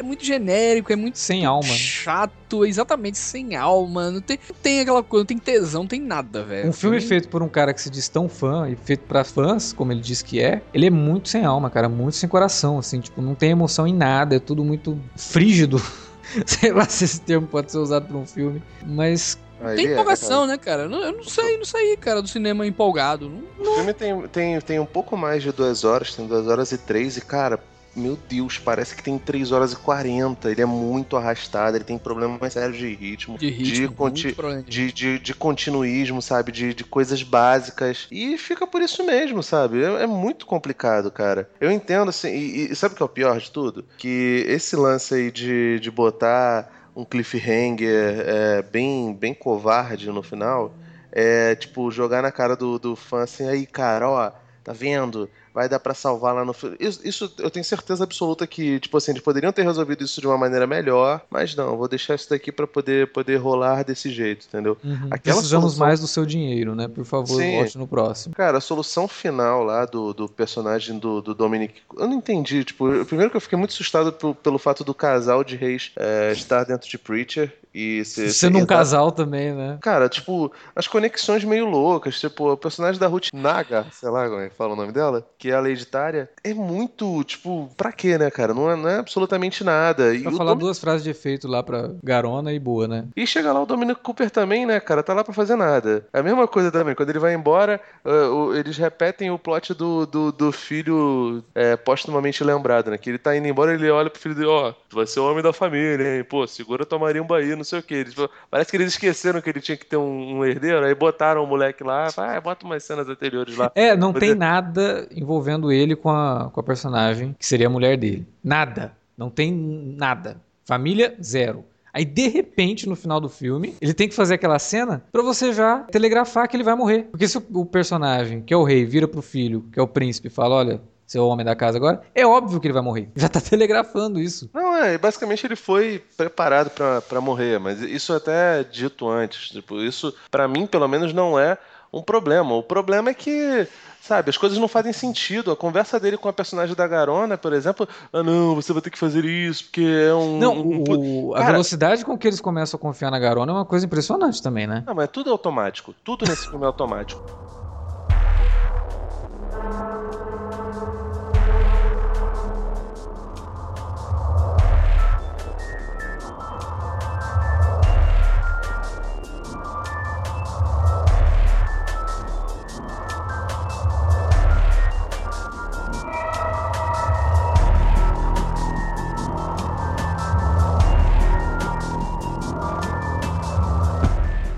é muito genérico, é muito Sem alma. né? chato, exatamente, sem alma. Não tem, não tem aquela coisa, não tem tesão, não tem nada, velho. Um filme feito por um cara que se diz tão fã e feito pra fãs, como ele diz que é, ele é muito sem alma, cara, muito sem coração, assim, tipo, não tem emoção em nada, é tudo muito frígido. Sei lá se esse termo pode ser usado pra um filme, mas Aí Tem é, empolgação, né, cara? Eu não, eu não sei, não sei, cara, do cinema empolgado. Não- O filme tem, tem, tem um pouco mais de duas horas, tem duas horas e três, e cara, meu Deus, parece que tem três horas e quarenta. Ele é muito arrastado, ele tem problemas sérios de ritmo. De ritmo, de, conti- de, de, de continuismo, sabe? De, de coisas básicas. E fica por isso mesmo, sabe? É, é muito complicado, cara. Eu entendo, assim, e, e sabe o que é o pior de tudo? Que esse lance aí de, de botar um cliffhanger é, bem, bem covarde no final é, tipo, jogar na cara do, do fã assim, aí, cara, ó, tá vendo? Vai dar pra salvar lá no. Isso, isso eu tenho certeza absoluta que, tipo assim, eles poderiam ter resolvido isso de uma maneira melhor, mas não, vou deixar isso daqui pra poder, poder rolar desse jeito, entendeu? Aquela precisamos solução- mais do seu dinheiro, né? Por favor, Sim. volte no próximo. Cara, a solução final lá do, do personagem do, do Dominic. Eu não entendi. Tipo, primeiro que eu fiquei muito assustado pelo, pelo fato do casal de reis é, estar dentro de Preacher e ser. Sendo um casal também, né? Cara, tipo, as conexões meio loucas. Tipo, o personagem da Ruth Naga, sei lá como é que fala o nome dela, que é a hereditária, é muito, tipo, pra quê, né, cara? Não é, não é absolutamente nada. E, Pra falar Domi- duas frases de efeito lá pra Garona e boa, né? e chega lá o Dominic Cooper também, né, cara? Tá lá pra fazer nada. É a mesma coisa também. Quando ele vai embora, ah, o- eles repetem o plot do, do, do filho é, postumamente lembrado, né? Que ele tá indo embora ele olha pro filho dele, ó, tu vai ser o homem da família, hein? Pô, segura tua Maria um Bahia, não sei o quê. Eles, parece que eles esqueceram que ele tinha que ter um, um herdeiro, aí botaram o moleque lá, ah, bota umas cenas anteriores lá. É, não tem é- nada envolvendo ele com a, com a personagem, que seria a mulher dele. Nada. Não tem nada. Família, zero. Aí, de repente, no final do filme, ele tem que fazer aquela cena pra você já telegrafar que ele vai morrer. Porque se o, personagem, que é o rei, vira pro filho, que é o príncipe, e fala: Olha, você é o homem da casa agora, é óbvio que ele vai morrer. Já tá telegrafando isso. Não, é, basicamente ele foi preparado pra morrer, mas isso até é dito antes. Tipo, isso, pra mim, pelo menos, não é um problema. O problema é que Sabe, as coisas não fazem sentido. A conversa dele com a personagem da Garona, por exemplo, ah, não, você vai ter que fazer isso, porque é um. Não, um... O, a Cara, velocidade com que eles começam a confiar na Garona é uma coisa impressionante também, né? Não, mas tudo é automático. Tudo nesse filme é automático.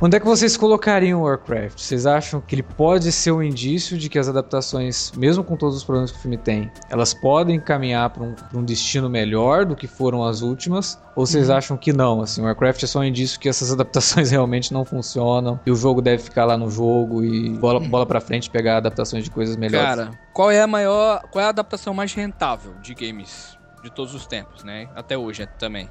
Onde é que vocês colocariam o Warcraft? Vocês acham que ele pode ser um indício de que as adaptações, mesmo com todos os problemas que o filme tem, elas podem caminhar para um, um, destino melhor do que foram as últimas? Ou vocês uhum. acham que não? Assim, o Warcraft é só um indício que essas adaptações realmente não funcionam e o jogo deve ficar lá no jogo e bola, bola para frente pegar adaptações de coisas melhores? Cara, qual é a maior, qual é a adaptação mais rentável de games de todos os tempos, né? Até hoje também.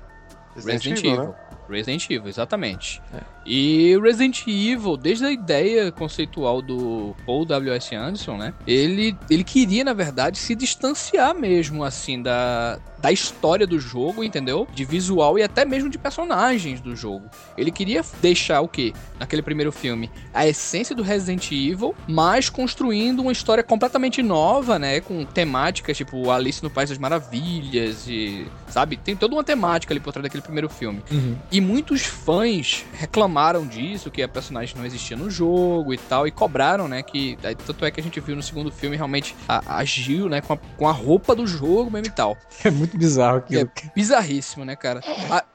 Resident, Resident Evil. Evil. Né? Resident Evil, exatamente. É. E Resident Evil, desde a ideia conceitual do Paul W.S. Anderson, né? Ele, ele queria, na verdade, se distanciar mesmo, assim, da, da história do jogo, entendeu? De visual e até mesmo de personagens do jogo. Ele queria deixar o quê? Naquele primeiro filme, a essência do Resident Evil, mas construindo uma história completamente nova, né? Com temáticas tipo Alice no País das Maravilhas e. Sabe? Tem toda uma temática ali por trás daquele primeiro filme. Uhum. E muitos fãs reclamaram disso, que a personagem não existia no jogo e tal, e cobraram, né? Que. Tanto é que a gente viu no segundo filme realmente a, agiu, né? Com a, com a roupa do jogo mesmo e tal. É muito bizarro aquilo. É bizarríssimo, né, cara?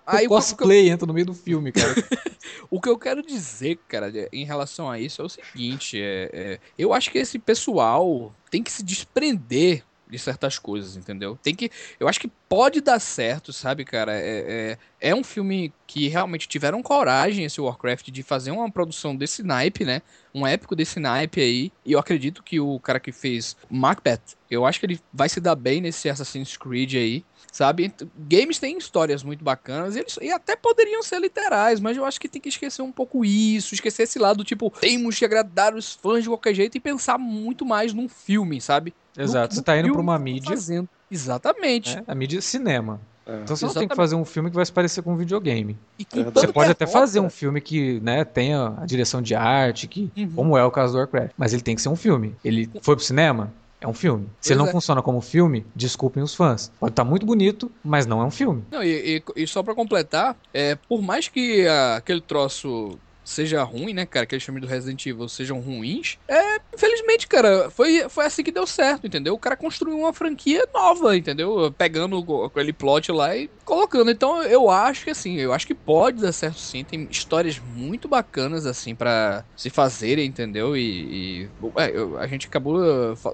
Aí o cosplay eu... entra no meio do filme, cara. o que eu quero dizer, cara, em relação a isso é o seguinte: é, é, eu acho que esse pessoal tem que se desprender de certas coisas, entendeu? Tem que. Eu acho que pode dar certo, sabe, cara? É, é, é, um filme que realmente tiveram coragem, esse Warcraft, de fazer uma produção desse naipe, né? Um épico desse naipe aí. E eu acredito que o cara que fez Macbeth, eu acho que ele vai se dar bem nesse Assassin's Creed aí sabe? Games têm histórias muito bacanas e, eles, e até poderiam ser literais, mas eu acho que tem que esquecer um pouco isso, esquecer esse lado, tipo, temos que agradar os fãs de qualquer jeito e pensar muito mais num filme, sabe? Exato, no, você tá indo pra uma mídia. Fazendo. Exatamente. É, a mídia é cinema. É. Então você não tem que fazer um filme que vai se parecer com um videogame. você pode até fazer um filme que né, tenha a direção de arte, que, uhum. como é o caso do Warcraft. Mas ele tem que ser um filme. Ele foi pro cinema? É um filme. Se ele não é. funciona como filme, desculpem os fãs. Pode estar tá muito bonito, mas não é um filme. Não, e, e, e só para completar, é, por mais que a, aquele troço seja ruim, né, cara, aqueles filmes do Resident Evil sejam ruins, é, infelizmente, cara, foi, foi assim que deu certo, entendeu? O cara construiu uma franquia nova, entendeu? Pegando aquele plot lá e colocando. Então, eu acho que, assim, eu acho que pode dar certo sim, tem histórias muito bacanas, assim, para se fazerem, entendeu? E, e é, a gente acabou,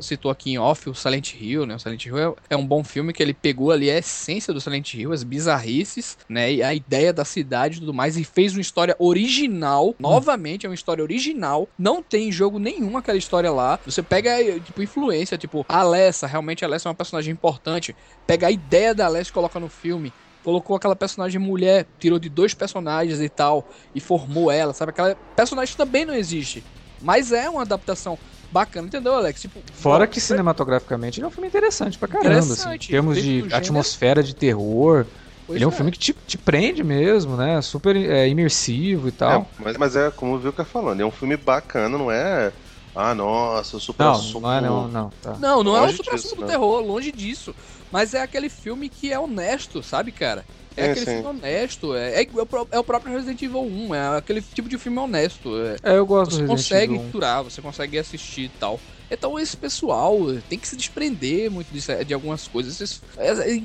citou aqui em off o Silent Hill, né? O Silent Hill é, é um bom filme que ele pegou ali a essência do Silent Hill, as bizarrices, né? E a ideia da cidade e tudo mais, e fez uma história original original. Hum. Novamente, é uma história original. Não tem jogo nenhum aquela história lá. Você pega, tipo, influência, tipo, a Alessa, realmente a Alessa é uma personagem importante. Pega a ideia da Alessa e coloca no filme colocou aquela personagem mulher, tirou de dois personagens e tal, e formou ela, sabe? Aquela personagem também não existe. Mas é uma adaptação bacana, entendeu, Alex? Tipo, Fora que cinematograficamente ele é um filme interessante pra caramba, assim, em termos de atmosfera de terror. Pois ele é um filme que te, te prende mesmo, né? Super é, imersivo e tal. É, mas, mas é como o Vilca falando, é um filme bacana, não é. Ah, nossa, o super não, não é não, não. Tá. Não, não longe é o super disso, do né? terror, longe disso. Mas é aquele filme que é honesto, sabe, cara? É, aquele sim. filme honesto. É, é, é, o próprio Resident Evil 1. É aquele tipo de filme honesto. É, é eu gosto Você consegue capturar, você consegue assistir e tal. Então esse pessoal tem que se desprender muito disso, de algumas coisas.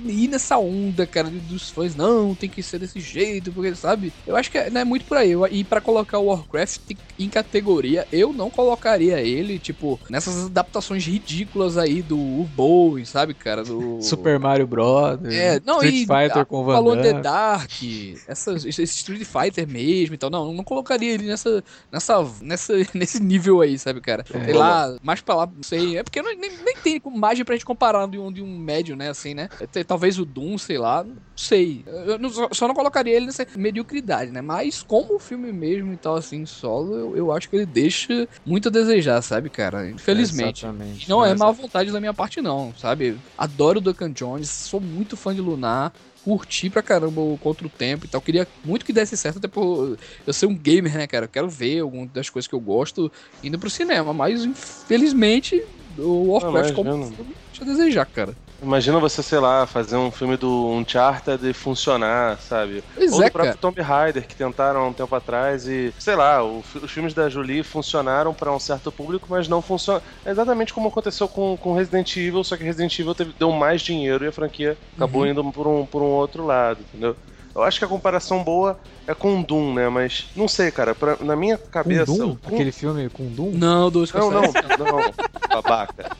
Ir nessa onda, cara, dos fãs, não, tem que ser desse jeito, porque, sabe? Eu acho que não é muito por aí. E para colocar o Warcraft em categoria, eu não colocaria ele, tipo, nessas adaptações ridículas aí do Urboy, sabe, cara? Do Super Mario Bros. É, não, Street e, Fighter com Van falou Alone in the Dark, essas, esse Street Fighter mesmo e tal. Não, não colocaria ele nessa, nessa, nessa, nesse nível aí, sabe, cara? É. Sei lá, mais pra lá, não sei. É porque nem, nem tem margem pra gente comparar de um, de um médio, né, assim, né? Talvez o Doom, sei lá, não sei. Eu não, só não colocaria ele nessa mediocridade, né? Mas como o filme mesmo e tal, assim, solo, eu, eu acho que ele deixa muito a desejar, sabe, cara? Infelizmente. Exatamente. Não é má vontade da minha parte, não, sabe? Adoro o Duncan Jones, sou muito fã de Lunar curti pra caramba o Contra o Tempo e tal. Queria muito que desse certo, até por eu ser um gamer, né, cara? Eu quero ver algumas das coisas que eu gosto indo pro cinema, mas infelizmente o Warcraft como filme deixa a desejar, cara. Imagina você, sei lá, fazer um filme do Uncharted e funcionar, sabe? Pois Ou é, do próprio cara. Tomb Raider, que tentaram há um tempo atrás e, sei lá, o, os filmes da Jolie funcionaram para um certo público, mas não funcionam. É exatamente como aconteceu com, com Resident Evil, só que Resident Evil teve, deu mais dinheiro e a franquia acabou uhum. indo por um, por um outro lado, entendeu? Eu acho que a comparação boa é com Doom, né? Mas não sei, cara. Pra, na minha cabeça. Com Doom? Com... Aquele filme com Doom? Não, do Não, não, não, babaca.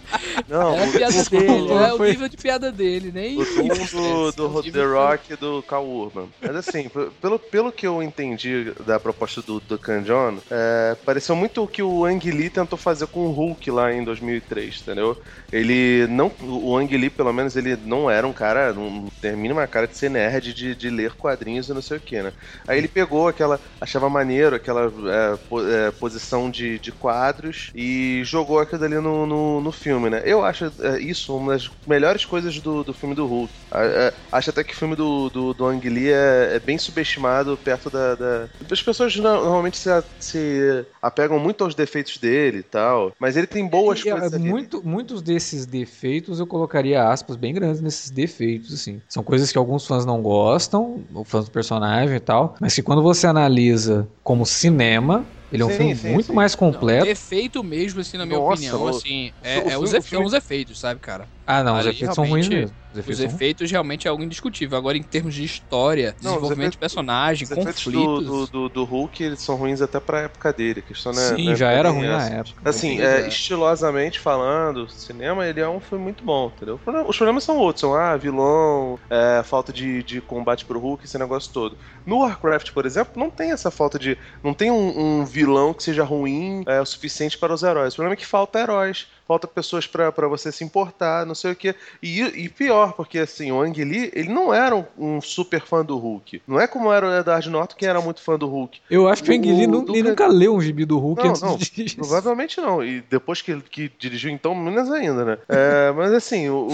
Não, é a piada dele, é o nível de piada dele, nem. O Doom do, do The Rock e do Cal Urban. Mas assim, pelo, pelo que eu entendi da proposta do, do John, é, pareceu muito o que o Ang Lee tentou fazer com o Hulk lá em 2003, entendeu? Ele não. O Ang Lee, pelo menos, ele não era um cara. Não termina uma cara de ser nerd de, de ler quadrinhos e não sei o que, né? Aí ele pegou aquela. achava maneiro aquela é, é, posição de, de quadros e jogou aquilo ali no, no, no filme, né? Eu acho é, isso uma das melhores coisas do, do filme do Hulk. É, acho até que o filme do, do, do Ang Lee é, é bem subestimado perto da, da. As pessoas normalmente se, se apegam muito aos defeitos dele e tal, mas ele tem boas é, coisas. Muito, muitos desses defeitos eu colocaria aspas bem grandes nesses defeitos, assim. São coisas que alguns fãs não gostam, fãs do personagem e tal, mas que quando você analisa como cinema, ele é um sim, filme sim, muito sim. mais completo. Não, efeito mesmo, assim, na minha Nossa, opinião. Assim, é, o, é, os, filme... os efeitos, sabe, cara? Ah, não, Ali, os efeitos são ruins mesmo. Os efeitos, os efeitos realmente é algo indiscutível. Agora, em termos de história, não, desenvolvimento efeitos, de personagem, os conflitos. Do, do, do, Hulk, eles são ruins até pra época dele. A questão, né, Sim, já era ruim essa. na época. Assim, é, estilosamente falando, cinema, ele é um filme muito bom, entendeu? Os problemas são outros, são, ah, vilão, é, falta de, de combate pro Hulk, esse negócio todo. No Warcraft, por exemplo, não tem essa falta de. Não tem um, um vilão que seja ruim é, o suficiente para os heróis. O problema é que falta heróis falta pessoas para você se importar, não sei o que. E, e, pior, porque assim, o Ang Lee, ele não era um, um, super fã do Hulk. Não é como era o Edward Norton, que era muito fã do Hulk. Eu acho que o, Ang Lee não, nunca leu um gibi do Hulk não, antes não, de Provavelmente não. E depois que, que dirigiu, então, menos ainda, né? É, mas assim, o.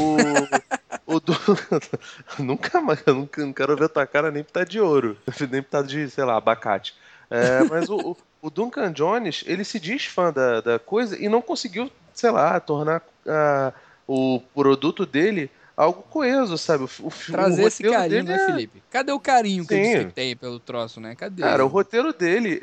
o, o do... nunca mais, eu nunca, não quero ver tua cara nem pintar de ouro, nem pintar de, sei lá, abacate. É, mas o, o Duncan Jones, ele se diz fã da, da coisa e não conseguiu sei lá, tornar uh, o produto dele algo coeso, sabe? O, Trazer o esse carinho, né, é... Felipe? Cadê o carinho que Sim. tem pelo troço, né? Cadê? Cara, o roteiro dele,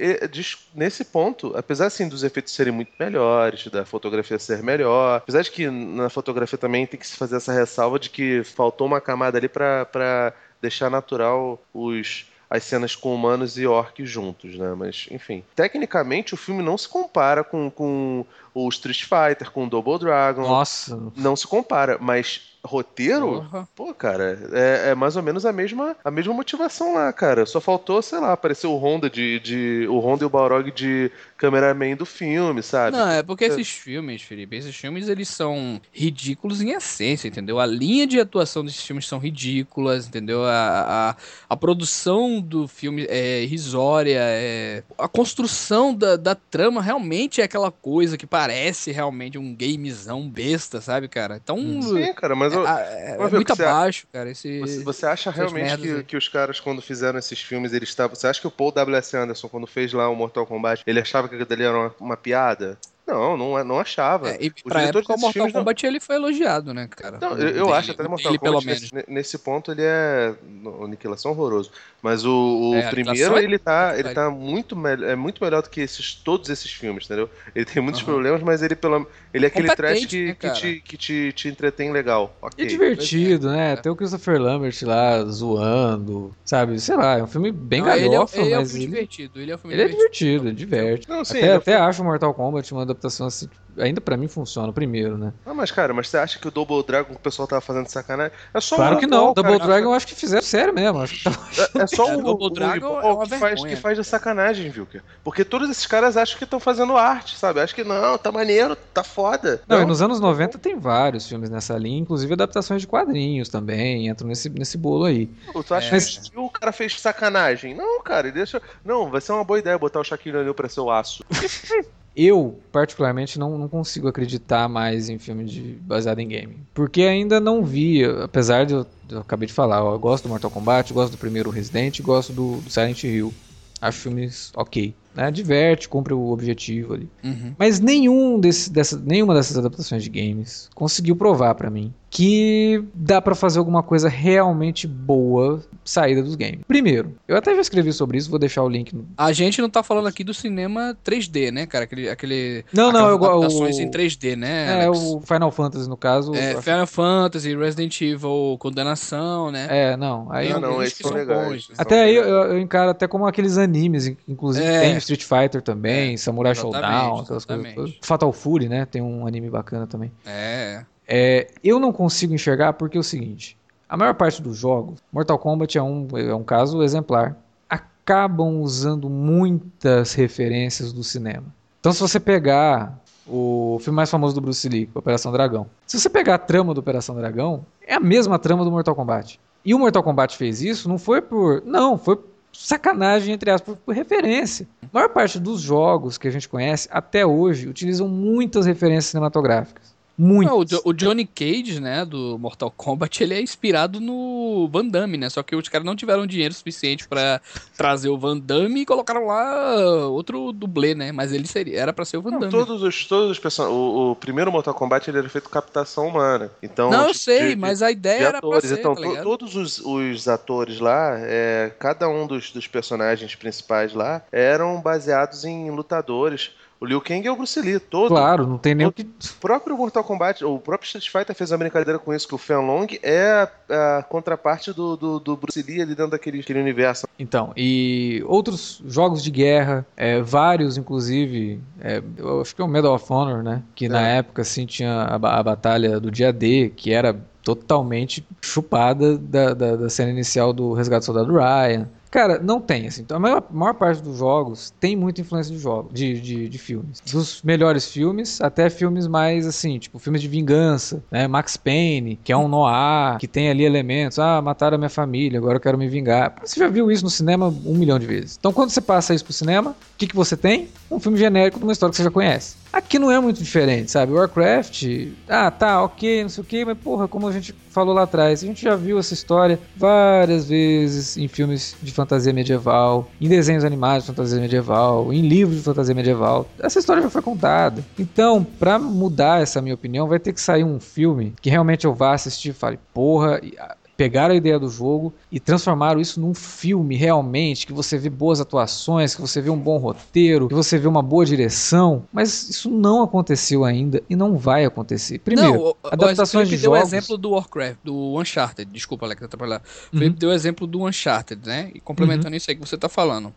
nesse ponto, apesar assim dos efeitos serem muito melhores, da fotografia ser melhor, apesar de que na fotografia também tem que se fazer essa ressalva de que faltou uma camada ali para deixar natural os as cenas com humanos e orcs juntos, né? Mas, enfim. Tecnicamente, o filme não se compara com, com o Street Fighter, com o Double Dragon. Nossa. Não se compara, mas roteiro, uhum. pô, cara, é, é, mais ou menos a mesma, a mesma motivação lá, cara. Só faltou, sei lá, aparecer o Honda de, de o Honda e o Balrog de cameraman do filme, sabe? Não, é porque é. esses filmes, Felipe, esses filmes eles são ridículos em essência, entendeu? A linha de atuação desses filmes são ridículas, entendeu? A, a, a produção do filme é irrisória, é... a construção da, da trama realmente é aquela coisa que parece realmente um gamezão besta, sabe, cara? Então. Sim, cara, mas mas é, é, é muito abaixo, cara. Esse, você, você acha realmente que, que, os caras, quando fizeram esses filmes, eles estavam. Você acha que o Paul W.S. Anderson, quando fez lá o Mortal Kombat, ele achava que aquilo ali era uma, uma piada? Não, não, não achava. É, e pra época o Mortal Kombat não... ele foi elogiado, né, cara? Não, eu, eu acho até o Mortal Kombat nesse, nesse, ponto ele é aniquilação horroroso. Mas o, o é, primeiro ele tá, ele tá muito, é muito melhor do que esses, todos esses filmes, entendeu? Ele tem muitos uhum. problemas, mas ele pelo ele é aquele trash que, né, que, te, que te, te entretém legal. Okay. É divertido, é, né? É. Tem o Christopher Lambert lá zoando, sabe? Sei lá, é um filme bem galhofa, ele é, ele mas é um filme ele... divertido. Ele é um filme ele divertido. é divertido, ele diverte. Não, sim, até, até acho o Mortal Kombat uma adaptação assim, ainda pra mim funciona, o primeiro, né? Ah, mas cara, mas você acha que o Double Dragon que o pessoal tava fazendo sacanagem? É só Claro um que não, atual, Double cara. Dragon eu acho que fizeram sério mesmo. Acho que É, é só É, o, Double o Dragon Ibol é que, faz, que faz de sacanagem, viu? cara? Porque todos esses caras acham que estão fazendo arte, sabe? Acho que não, tá maneiro, tá foda. Não, e nos anos 90 tem vários filmes nessa linha, inclusive adaptações de quadrinhos também, entram nesse, nesse bolo aí. Pô, Tu acha É. que o cara fez sacanagem? Não, cara, ele deixa. Não, vai ser uma boa ideia botar o Shaquille O'Neal pra ser o aço. Eu, particularmente, não, não consigo acreditar mais em filme de, baseado em game. Porque ainda não vi, apesar de eu, eu acabei de falar, eu gosto do Mortal Kombat, gosto do primeiro Resident, gosto do, do Silent Hill. Acho filmes ok. Né? Diverte, cumpre o objetivo ali. Uhum. Mas nenhum desse, dessa, nenhuma dessas adaptações de games conseguiu provar pra mim que dá pra fazer alguma coisa realmente boa saída dos games. Primeiro, eu até já escrevi sobre isso, vou deixar o link no. A gente não tá falando aqui do cinema 3D, né, cara? Aquele. aquele Não, não, eu adaptações em 3D, né? É, Alex? o Final Fantasy, no caso. É, Final Fantasy, Resident Evil, Condenação, né? É, não. Aí não, não, esses que são legais. bons. são Até aí eu, eu encaro até como aqueles animes, inclusive É. tem Street Fighter também, Samurai exatamente, Showdown, aquelas coisas todas. Fatal Fury, né? Tem um anime bacana também. É. É, eu não consigo enxergar porque é o seguinte: a maior parte dos jogos, Mortal Kombat é um, é um caso exemplar, acabam usando muitas referências do cinema. Então, se você pegar o filme mais famoso do Bruce Lee, Operação Dragão, se você pegar a trama do Operação Dragão, é a mesma trama do Mortal Kombat. E o Mortal Kombat fez isso não foi por. Não, foi sacanagem, entre aspas, por, referência. A maior parte dos jogos que a gente conhece até hoje utilizam muitas referências cinematográficas. Muitas. Não, o, o Johnny Cage, né, do Mortal Kombat, ele é inspirado no Van Damme, né? Só que os caras não tiveram dinheiro suficiente pra trazer o Van Damme e colocaram lá outro dublê, né? Mas ele seria, era pra ser o Van Não, Damme. todos os, todos os person... o, o primeiro Mortal Kombat ele era feito captação humana. Então, Não, eu sei, de- mas a ideia de era pra atores. ser, então, tá todos os, os atores lá, é, cada um dos, dos personagens principais lá, eram baseados em lutadores. O Liu Kang é o Bruce Lee, todo. Claro, não tem nem o que. O próprio Mortal Kombat, o próprio Street Fighter fez uma brincadeira com isso, que o Fan Long é a, a contraparte do, do, do Bruce Lee ali dentro daquele aquele universo. Então, e outros jogos de guerra, é, vários, inclusive, é, eu acho que é o Medal of Honor, né? Que na É. época, assim, tinha a, a batalha do dia D, que era totalmente chupada da, da, da cena inicial do Resgate do Soldado Ryan. Cara, não tem, assim. Então, a maior, maior parte dos jogos tem muita influência de jogos, de, de, de filmes. Dos melhores filmes até filmes mais, assim, tipo, filmes de vingança, né? Max Payne, que é um noir, que tem ali elementos. Ah, mataram a minha família, agora eu quero me vingar. Você já viu isso no cinema um milhão de vezes. Então, quando você passa isso pro cinema, o que, que você tem? Um filme genérico de uma história que você já conhece. Aqui não é muito diferente, sabe? Warcraft, ah, tá, ok, não sei o que, mas porra, como a gente falou lá atrás, a gente já viu essa história várias vezes em filmes de fantasia medieval, em desenhos animados de fantasia medieval, em livros de fantasia medieval. Essa história já foi contada. Então, pra mudar essa minha opinião, vai ter que sair um filme que realmente eu vá assistir e fale, porra, pegaram a ideia do jogo e transformaram isso num filme realmente, que você vê boas atuações, que você vê um bom roteiro, que você vê uma boa direção, mas isso não aconteceu ainda e não vai acontecer. Primeiro, não, o- adaptações o de deu o jogos- exemplo do Warcraft, do Uncharted. Desculpa, Alex, atrapalhar. O Uhum. Felipe deu o exemplo do Uncharted, né? E complementando isso aí que você tá falando.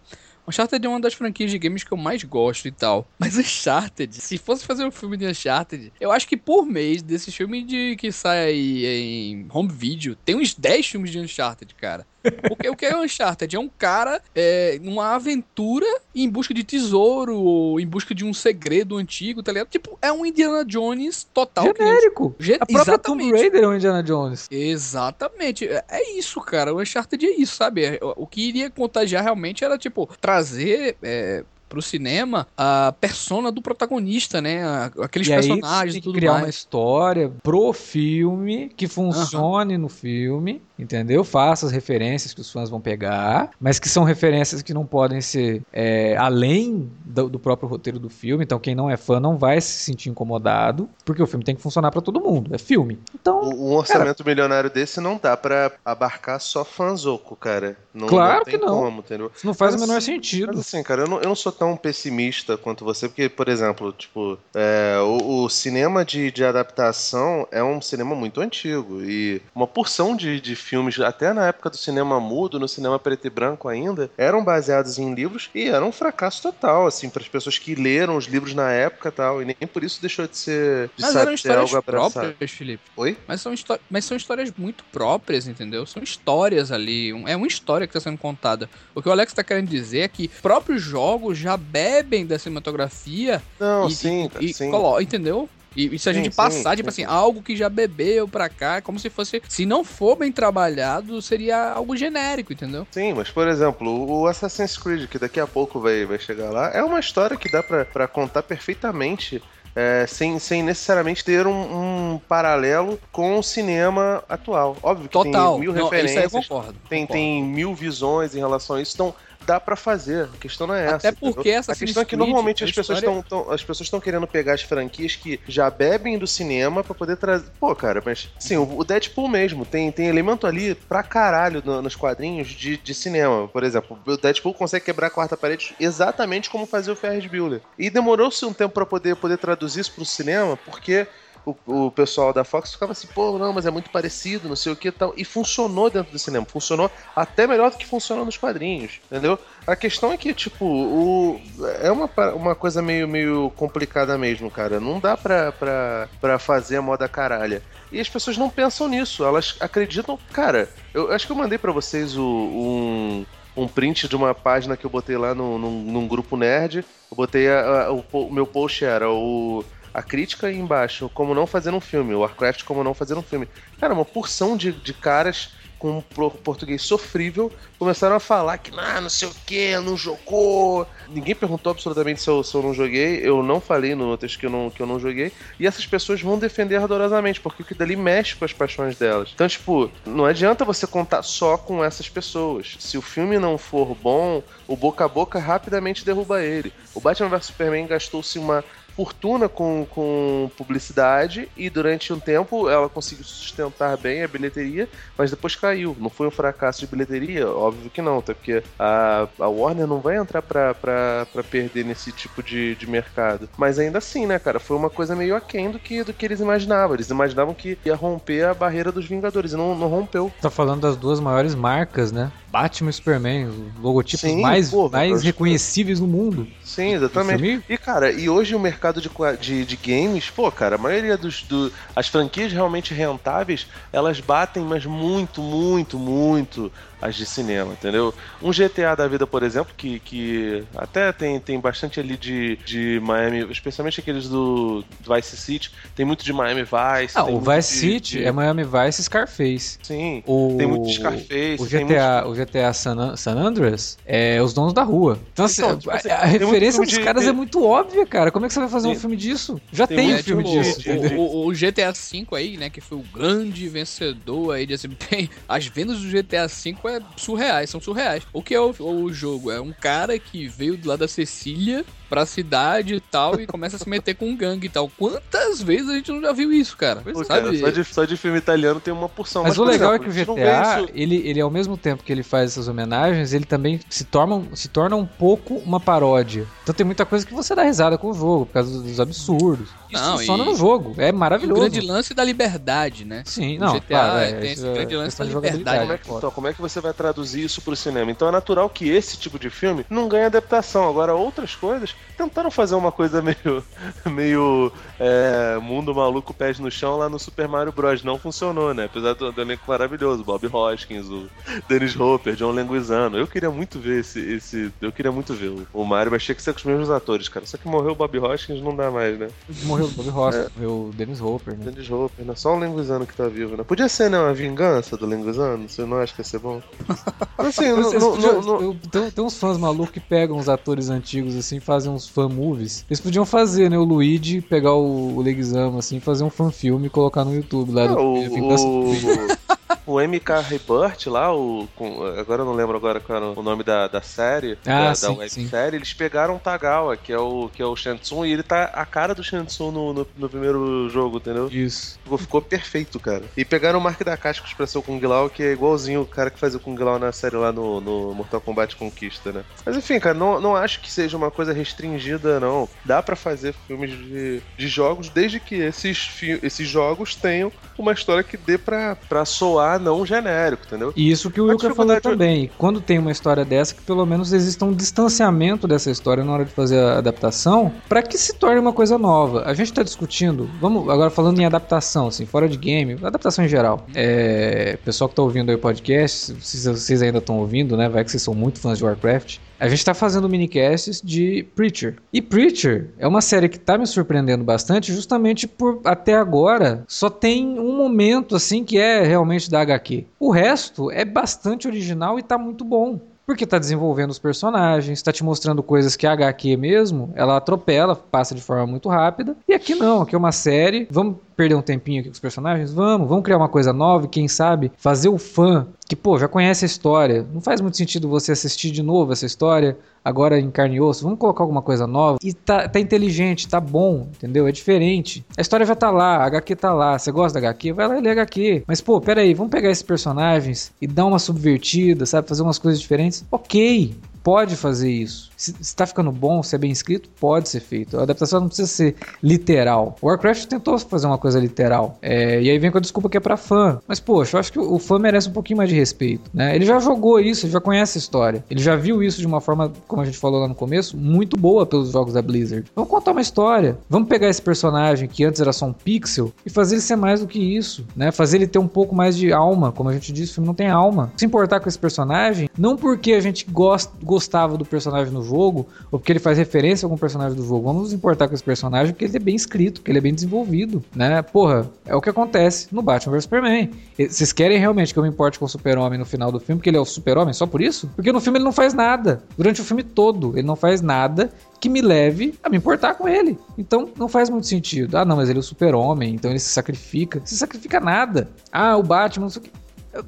Uncharted é uma das franquias de games que eu mais gosto e tal. Mas Uncharted, se fosse fazer um filme de Uncharted, eu acho que por mês, desse filme de que sai em home video, tem uns 10 filmes de Uncharted, cara. Porque o que é Uncharted? É um cara é, numa aventura em busca de tesouro, ou em busca de um segredo antigo, tá ligado? Tipo, é um Indiana Jones total. genérico. Ge- A própria Tomb Exatamente. Raider é o Indiana Jones. Exatamente. É é isso, cara. O Uncharted é isso, sabe? É, O o que iria contagiar realmente era, tipo, trazer é, pro cinema a persona do protagonista, né? Aqueles e aí, personagens tem que tudo criar uma mais. história pro filme que funcione no filme, entendeu? Faça as referências que os fãs vão pegar, mas que são referências que não podem ser é, além do, do próprio roteiro do filme. Então, quem não é fã não vai se sentir incomodado, porque o filme tem que funcionar pra todo mundo. É filme. Então, Um um orçamento milionário desse não dá pra abarcar só fanzoco, cara. Não, Claro não tem que não. como, entendeu? isso não faz Mas o menor sentido. Mas assim, cara, eu não, eu não sou tão pessimista quanto você, porque, por exemplo, tipo, é, o, o, cinema de, de adaptação é um cinema muito antigo e uma porção de, de filmes, até na época do cinema mudo, no cinema preto e branco ainda, eram baseados em livros e eram um fracasso total, assim, para as pessoas que leram os livros na época e tal, e nem por isso deixou de ser, de Mas eram histórias próprias, Felipe. Oi? Mas são, mas são histórias muito próprias, entendeu? São histórias ali, é uma história que está sendo contada. O que o Alex está querendo dizer é que próprios jogos já bebem da cinematografia Não, e, sim, e, sim. entendeu? E, e, se a gente Sim, passar, sim, tipo sim. assim, algo que já bebeu pra cá, como se fosse. Se não for bem trabalhado, seria algo genérico, entendeu? Sim, mas por exemplo, o Assassin's Creed, que daqui a pouco vai, vai chegar lá, é uma história que dá pra, pra contar perfeitamente. é, sem, sem necessariamente ter um, um paralelo com o cinema atual. Óbvio que Total. tem mil Não, referências, concordo. tem, concordo. tem mil visões em relação a isso, então dá pra fazer. A questão não é essa. Até porque entendeu? essa A questão é que normalmente as pessoas estão as pessoas estão querendo pegar as franquias que já bebem do cinema pra poder trazer. Pô, cara, mas sim, o Deadpool mesmo tem, tem elemento ali pra caralho no- nos quadrinhos de, de cinema. Por exemplo, o Deadpool consegue quebrar a quarta parede exatamente como fazia o Ferris Bueller. E demorou-se um tempo pra poder poder traduzir isso pro cinema, porque o, o pessoal da Fox ficava assim, pô, não, mas é muito parecido, não sei o que e tal. E funcionou dentro do cinema. Funcionou até melhor do que funciona nos quadrinhos, entendeu? A questão é que, tipo, o, é uma, uma coisa meio, meio complicada mesmo, cara. Não dá pra, pra, pra fazer a moda caralha. E as pessoas não pensam nisso. Elas acreditam. Cara, eu acho que eu mandei pra vocês o, um, um print de uma página que eu botei lá no, num, num grupo nerd. Eu botei a- a- o, o meu post era o. A crítica aí embaixo, como não fazer um filme, o Warcraft como não fazer um filme. Cara, uma porção de, de caras com um português sofrível começaram a falar que ah, não sei o que, não jogou. Ninguém perguntou absolutamente se eu, se eu não joguei. Eu não falei no texto que eu não, que eu não joguei. E essas pessoas vão defender ardorosamente, porque o que dali mexe com as paixões delas. Então, tipo, não adianta você contar só com essas pessoas. Se o filme não for bom, o boca a boca rapidamente derruba ele. O Batman vs Superman gastou-se uma fortuna com, com publicidade e durante um tempo ela conseguiu sustentar bem a bilheteria, mas depois caiu. Não foi um fracasso de bilheteria? Óbvio que não, até porque a, a Warner não vai entrar pra, pra, pra perder nesse tipo de, de mercado. Mas ainda assim, né, cara, foi uma coisa meio aquém do que, do que eles imaginavam. Eles imaginavam que ia romper a barreira dos Vingadores e não, não rompeu. Tá falando das duas maiores marcas, né? Batman e Superman, os logotipos Sim, mais, pô, mais reconhecíveis no mundo. Sim, exatamente. E, cara, e hoje o mercado de, qua- de, de games, pô, cara, a maioria dos. Do, as franquias realmente rentáveis, elas batem, mas muito, muito, muito as de cinema, entendeu? Um GTA da vida, por exemplo, que, que até tem, tem bastante ali de, de Miami, especialmente aqueles do, do Vice City, tem muito de Miami Vice. Ah, tem o muito Vice de- City de- é Miami Vice e Scarface. Sim. O, Tem muito de Scarface, O tem GTA, o GTA San, An- San Andreas é os donos da rua. Então, assim, Então, tipo assim, a, a tem muito referência dos de- caras é muito óbvia, cara. Como é que você vai fazer um Tem- filme disso? Já tem tem, um muito filme de- disso. O, o- GTA V aí, né, que foi o grande vencedor aí de desempenho, as vendas do GTA V é surreais, são surreais. O que é o, o jogo? É um cara que veio do lado da Sicília pra cidade e tal e começa a se meter com um gangue e tal. Quantas vezes a gente não já viu isso, cara? Pô, Sabe? cara, só, de, só de filme italiano tem uma porção. Mas, o por legal exemplo, é que o gente não vê GTA, isso- ele, ele ao mesmo tempo que ele faz essas homenagens, ele também se torna, se torna um pouco uma paródia. Então tem muita coisa que você dá risada com o jogo, por causa dos absurdos. Isso Não, funciona e- no jogo, é o maravilhoso. grande lance da liberdade, né? Sim, O não, GTA claro, é- é, tem esse é grande lance da de liberdade. Como é, que, então, como é que você vai traduzir isso pro cinema? Então é natural que esse tipo de filme não ganhe adaptação. Agora, outras coisas tentaram fazer uma coisa meio, meio é, mundo maluco, pés no chão lá no Super Mario Bros. Não funcionou, né? Apesar do, do elenco maravilhoso, Bob Hoskins, o Dennis Hopper, John Leguizano. Eu queria muito ver esse. esse eu queria muito ver o, o Mario, mas tinha que ser com os mesmos atores, cara. Só que morreu o Bob Hoskins, não dá mais, né? Morreu o Bob Ross, É. morreu o Dennis Hopper, né? Dennis Hopper, né? Só o Leguizano que tá vivo, né? Podia ser, né? Uma vingança do Leguizano. Você não acha que ia ser bom? Assim, não, não- não- não- tem uns fãs malucos que pegam os atores antigos assim, fazem uns fan movies. Eles podiam fazer, né? O Luigi pegar o, o Leguizamo assim, fazer um fan filme e colocar no YouTube lá do Ah, o, o, O MK Rebirth lá, o, com, agora eu não lembro agora qual era o nome da, da série, Ah, da, sim, da websérie, eles pegaram o Tagawa, que é o, que é o Shansung, e ele tá a cara do Shansung no, no, no primeiro jogo, entendeu? Isso. Ficou, ficou perfeito, cara. E pegaram o Mark da Cascos pra ser o Kung Lao, que é igualzinho o cara que fazia o Kung Lao na série lá no, no Mortal Kombat Conquista, né? Mas enfim, cara, não, não acho que seja uma coisa restringida, não. Dá pra fazer filmes de, de jogos, desde que esses, esses jogos tenham uma história que dê pra, pra soar não genérico, entendeu? E isso que o Wilker falou dificuldade- também. Quando tem uma história dessa, que pelo menos exista um distanciamento dessa história na hora de fazer a adaptação, pra que se torne uma coisa nova. A gente tá discutindo, vamos agora falando em adaptação, assim, fora de game, adaptação em geral. É, pessoal que tá ouvindo aí o podcast, se vocês ainda estão ouvindo, né? Vai que vocês são muito fãs de Warcraft. A gente tá fazendo minicasts de Preacher. E Preacher é uma série que tá me surpreendendo bastante, justamente por até agora só tem um momento assim que é realmente da HQ. O resto é bastante original e tá muito bom. Porque tá desenvolvendo os personagens, tá te mostrando coisas que a HQ mesmo, ela atropela, passa de forma muito rápida. E aqui não, aqui é uma série. Vamos perder um tempinho aqui com os personagens? Vamos, vamos criar uma coisa nova e quem sabe fazer o fã que, pô, já conhece a história. Não faz muito sentido você assistir de novo essa história, agora em carne e osso. Vamos colocar alguma coisa nova. E tá, tá inteligente, tá bom, entendeu? É diferente. A história já tá lá, a HQ tá lá. Você gosta da HQ? Vai lá e lê a HQ. Mas, pô, pera aí, vamos pegar esses personagens e dar uma subvertida, sabe? Fazer umas coisas diferentes. Ok. Pode fazer isso. Se, se tá ficando bom, se é bem escrito, pode ser feito. A adaptação não precisa ser literal. Warcraft tentou fazer uma coisa literal. É, e aí vem com a desculpa que é pra fã. Mas, poxa, eu acho que o fã merece um pouquinho mais de respeito. Né? Ele já jogou isso, ele já conhece a história. Ele já viu isso de uma forma, como a gente falou lá no começo, muito boa pelos jogos da Blizzard. Vamos contar uma história. Vamos pegar esse personagem que antes era só um pixel e fazer ele ser mais do que isso. Né? Fazer ele ter um pouco mais de alma. Como a gente disse, o filme não tem alma. Se importar com esse personagem, não porque a gente gosta gostava do personagem no jogo, ou porque ele faz referência a algum personagem do jogo. Vamos nos importar com esse personagem porque ele é bem escrito, porque ele é bem desenvolvido, né? Porra, é o que acontece no Batman vs Superman. Vocês querem realmente que eu me importe com o Super-Homem no final do filme, porque ele é o Super-Homem só por isso? Porque no filme ele não faz nada. Durante o filme todo, ele não faz nada que me leve a me importar com ele. Então não faz muito sentido. Ah, não, mas ele é o super-homem, então ele se sacrifica. Se sacrifica nada. Ah, o Batman, não sei o que.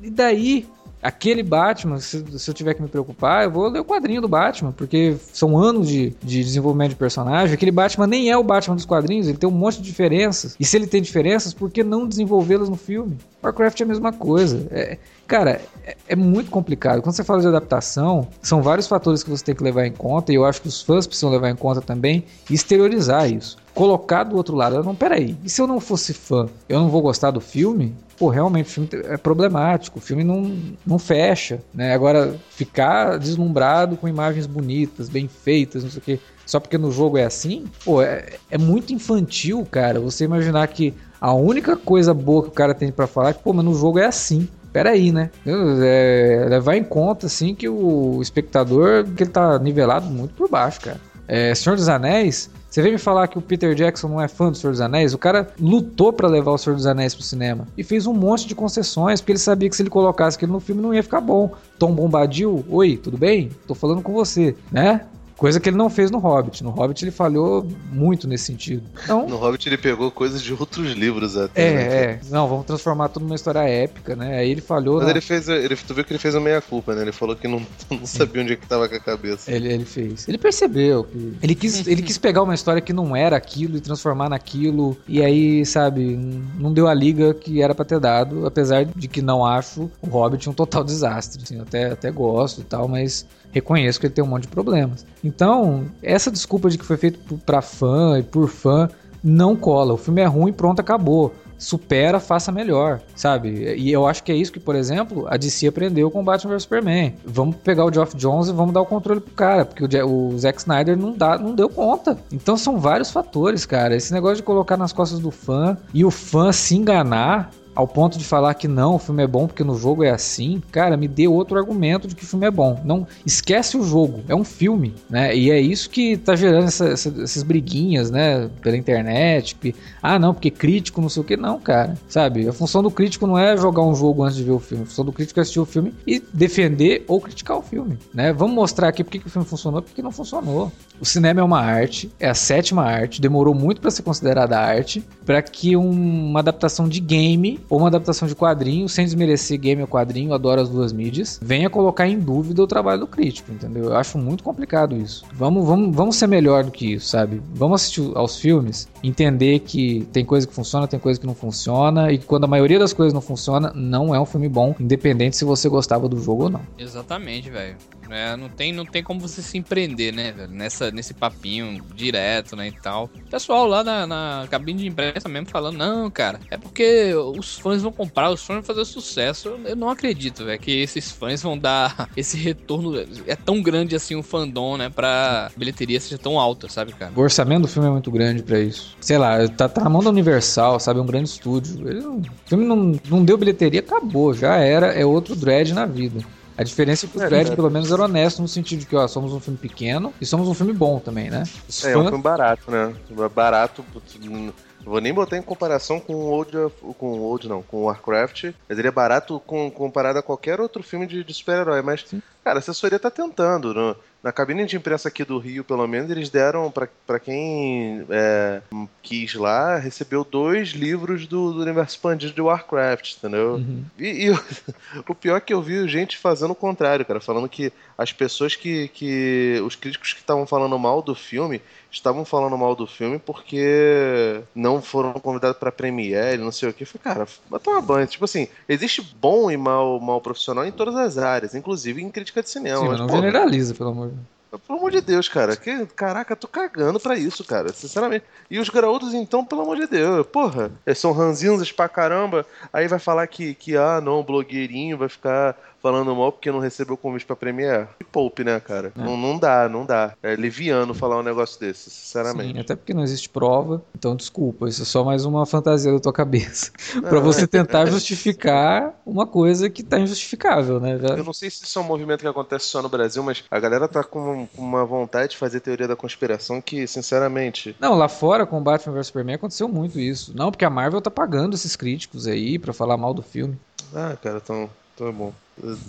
E daí? Aquele Batman, se, se eu tiver que me preocupar, eu vou ler o quadrinho do Batman, porque são anos de, de desenvolvimento de personagem. Aquele Batman nem é o Batman dos quadrinhos, ele tem um monte de diferenças. E se ele tem diferenças, por que não desenvolvê-las no filme? Warcraft é a mesma coisa. É, cara, é, é muito complicado. Quando você fala de adaptação, são vários fatores que você tem que levar em conta, e eu acho que os fãs precisam levar em conta também e exteriorizar isso. Colocar do outro lado, não, peraí, e se eu não fosse fã, eu não vou gostar do filme? Pô, realmente o filme é problemático, o filme não, não fecha, né? Agora, ficar deslumbrado com imagens bonitas, bem feitas, não sei o quê, só porque no jogo é assim, pô, é, é muito infantil, cara, você imaginar que a única coisa boa que o cara tem pra falar é que, pô, mas no jogo é assim. Peraí, né? É, levar em conta, assim, que o espectador, que ele tá nivelado muito por baixo, cara. É, Senhor dos Anéis, você vem me falar que o Peter Jackson não é fã do Senhor dos Anéis? O cara lutou pra levar o Senhor dos Anéis pro cinema e fez um monte de concessões, porque ele sabia que se ele colocasse aquilo no filme não ia ficar bom. Tom Bombadil, oi, tudo bem? Tô falando com você, né? Coisa que ele não fez no Hobbit. No Hobbit ele falhou muito nesse sentido. Então, No Hobbit ele pegou coisas de outros livros até. né? é, é. Não, vamos transformar tudo numa história épica, né? Aí ele falhou. Mas na- ele fez. Ele, tu viu que ele fez uma meia-culpa, né? Ele falou que não, não sabia onde é que tava com a cabeça. Ele, ele fez. Ele percebeu que. Ele quis, ele quis pegar uma história que não era aquilo e transformar naquilo. E aí, sabe, não deu a liga que era pra ter dado. Apesar de que não acho o Hobbit um total desastre. Assim, eu até, até gosto e tal, mas reconheço que ele tem um monte de problemas. Então, essa desculpa de que foi feito pra fã e por fã não cola. O filme é ruim, pronto, acabou. Supera, faça melhor, sabe? E eu acho que é isso que, por exemplo, a DC aprendeu com Batman vs Superman. Vamos pegar o Geoff Jones e vamos dar o controle pro cara, porque o, o Zack Snyder não, dá, não deu conta. Então são vários fatores, cara. Esse negócio de colocar nas costas do fã e o fã se enganar ao ponto de falar que não, o filme é bom porque no jogo é assim, cara, me dê outro argumento de que o filme é bom. Não esquece o jogo, é um filme, né? E é isso que tá gerando essa- essa- essas briguinhas, né, pela internet, que ah, não, porque crítico, não sei o que, não, cara. Sabe? A função do crítico não é jogar um jogo antes de ver o filme. A função do crítico é assistir o filme e defender ou criticar o filme, né? Vamos mostrar aqui porque que o filme funcionou e porque não funcionou. O cinema é uma arte, é a sétima arte, demorou muito para ser considerada arte, para que um- uma adaptação de game ou uma adaptação de quadrinho, sem desmerecer game ou quadrinho, adoro as duas mídias, venha colocar em dúvida o trabalho do crítico, entendeu? Eu acho muito complicado isso. Vamos, vamos, vamos ser melhor do que isso, sabe? Vamos assistir aos filmes, entender que tem coisa que funciona, tem coisa que não funciona, e que quando a maioria das coisas não funciona, não é um filme bom, independente se você gostava do jogo ou não. Exatamente, velho. É, não, tem, não tem como você se empreender, né, velho? Nessa, nesse papinho direto, né, e tal. Pessoal lá na, na cabine de imprensa mesmo falando, não, cara, é porque os fãs vão comprar, os fãs vão fazer sucesso. Eu, eu não acredito, velho, que esses fãs vão dar esse retorno. É tão grande assim o fandom, né, pra bilheteria seja tão alta, sabe, cara? O orçamento do filme é muito grande pra isso. Sei lá, tá, tá na mão da Universal, sabe? É um grande estúdio. Ele o filme não, não deu bilheteria, acabou. Já era, é outro dread na vida. A diferença é que o É, Dredd, é. pelo menos, era honesto no sentido de que, ó, somos um filme pequeno e somos um filme bom também, né? Os É, é um fãs- filme barato, né? Barato. putz, Não vou nem botar em comparação com o Old, com o Old não, com o Warcraft. Mas ele é barato com, comparado a qualquer outro filme de, de super-herói. Mas, cara, a assessoria tá tentando. no- na cabine de imprensa aqui do Rio, pelo menos, eles deram pra, pra quem é, quis lá, recebeu dois livros do, do universo expandido de Warcraft, entendeu? Uhum. E, e o, o pior é que eu vi gente fazendo o contrário, cara, falando que as pessoas que. que os críticos que estavam falando mal do filme estavam falando mal do filme porque não foram convidados pra premiere, não sei o que. Eu falei, cara, vai tomar banho. Tipo assim, existe bom e mal, mal profissional em todas as áreas, inclusive em crítica de cinema. Sim, mas, mas não porra, generaliza, pelo amor de Deus. Pelo amor de Deus, cara. Que, caraca, eu tô cagando pra isso, cara. Sinceramente. E os graúdos, então, pelo amor de Deus. Porra, eles são ranzinhos pra caramba. Aí vai falar que, que ah, não, o blogueirinho vai ficar falando mal porque não recebeu convite pra Premiere. Que poupe, né, cara? É. Não, não dá, não dá. É liviano falar um negócio desse, sinceramente. Sim, até porque não existe prova, então desculpa, isso é só mais uma fantasia da tua cabeça. pra Não, você é- tentar é- justificar uma coisa que tá injustificável, né? Já- Eu não sei se isso é um movimento que acontece só no Brasil, mas a galera tá com com uma vontade de fazer teoria da conspiração que, sinceramente, Não, lá fora com o Batman vs Superman aconteceu muito isso. Não, porque a Marvel tá pagando esses críticos aí pra falar mal do filme. ah, cara, então, então é bom.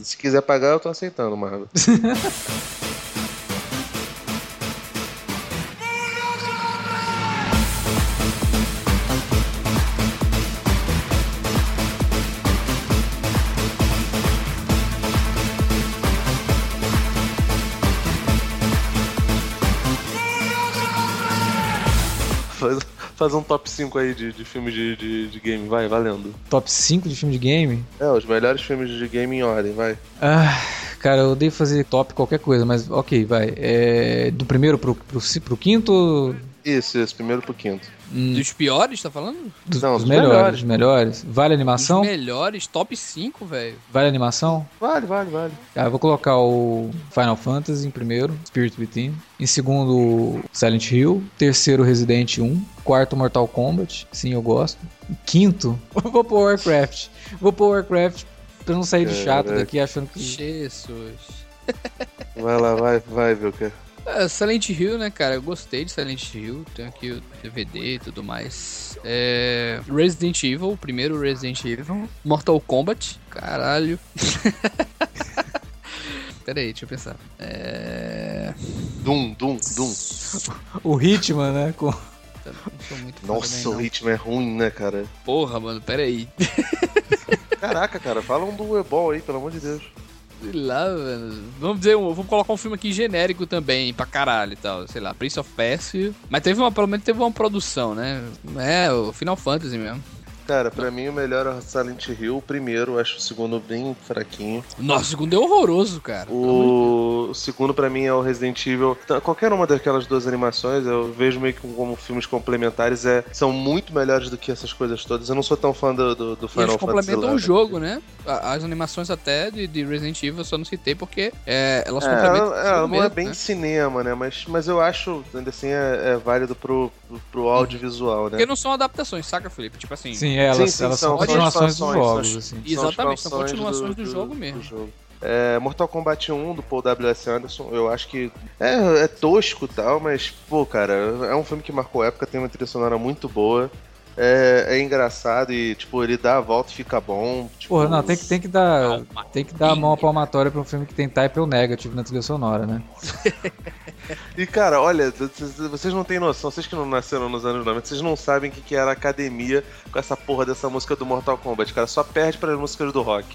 Se quiser pagar, eu tô aceitando, Marvel. Faz, faz um top 5 aí de, de filmes de, de, de game, vai, valendo. Top 5 de filme de game? É, os melhores filmes de game em ordem, vai. Ah, cara, eu odeio fazer top qualquer coisa, mas ok, vai. É, do primeiro pro, pro, pro quinto. Isso, isso, primeiro pro quinto. Hum, Dos piores, tá falando? dos, não, dos dos melhores, melhores. dos melhores. Vale animação? Dos melhores, top 5, velho. Vale animação? Vale, vale, vale. Ah, eu vou colocar o Final Fantasy em primeiro, Spirit Within. Em segundo, Silent Hill. Terceiro, Resident 1. Quarto, Mortal Kombat. Sim, eu gosto. Quinto, vou pôr Warcraft. Vou pôr Warcraft pra não sair de chato daqui achando que. Jesus. Vai lá, vai, vai, Vilker. É, Silent Hill, né, cara? Eu gostei de Silent Hill. Tenho aqui o DVD e tudo mais. É... Resident Evil, o primeiro Resident Evil. Mortal Kombat. Caralho. Pera aí, deixa eu pensar. É... Dum, dum, dum. O Hitman, né? Com... Não sou muito Nossa, também, o ritmo é ruim, né, cara? Porra, mano, pera aí. Caraca, cara, fala um do Ebol aí, pelo amor de Deus. Sei lá, mano. Vamos dizer, um- vamos colocar um filme aqui genérico também, pra caralho e tal. Sei lá, Prince of Persia. Mas teve uma, pelo menos teve uma produção, né? É, o Final Fantasy mesmo. Cara, pra mim o melhor é o Silent Hill, o primeiro, acho o segundo bem fraquinho. Nossa, o segundo é horroroso, cara. O segundo pra mim é o Resident Evil. Tá, Qualquer uma daquelas duas animações, eu vejo meio que como filmes complementares, é, são muito melhores do que essas coisas todas. Eu não sou tão fã do, do, do Final eles complementam o jogo, né? As animações até de, de Resident Evil eu só não citei porque é, elas É, complementam. ela, o ela não é mesmo, bem né? cinema, né? Mas, mas eu acho, ainda assim, é, é válido pro, pro, pro audiovisual, né? Porque não são adaptações, saca, Felipe? Tipo assim. Sim, elas, sim, elas são são continuações dos jogos, são- assim. Exatamente, são expansões continuações do jogo mesmo. jogo. É, Mortal Kombat 1 do Paul W.S. Anderson, eu acho que é, é tosco e tal, mas, pô, cara, é um filme que marcou época, tem uma trilha sonora muito boa. É, é engraçado e, tipo, ele dá a volta e fica bom. Tipo, Porra, não, tem que, tem que dar. Tem que dar a mão à palmatória pra um filme que tem type ou negativo na trilha sonora, né? E cara, olha, vocês- não têm noção, vocês que não nasceram nos anos 90, vocês não sabem o que, que era academia com essa porra dessa música do Mortal Kombat, cara. Só perde para as músicas do rock.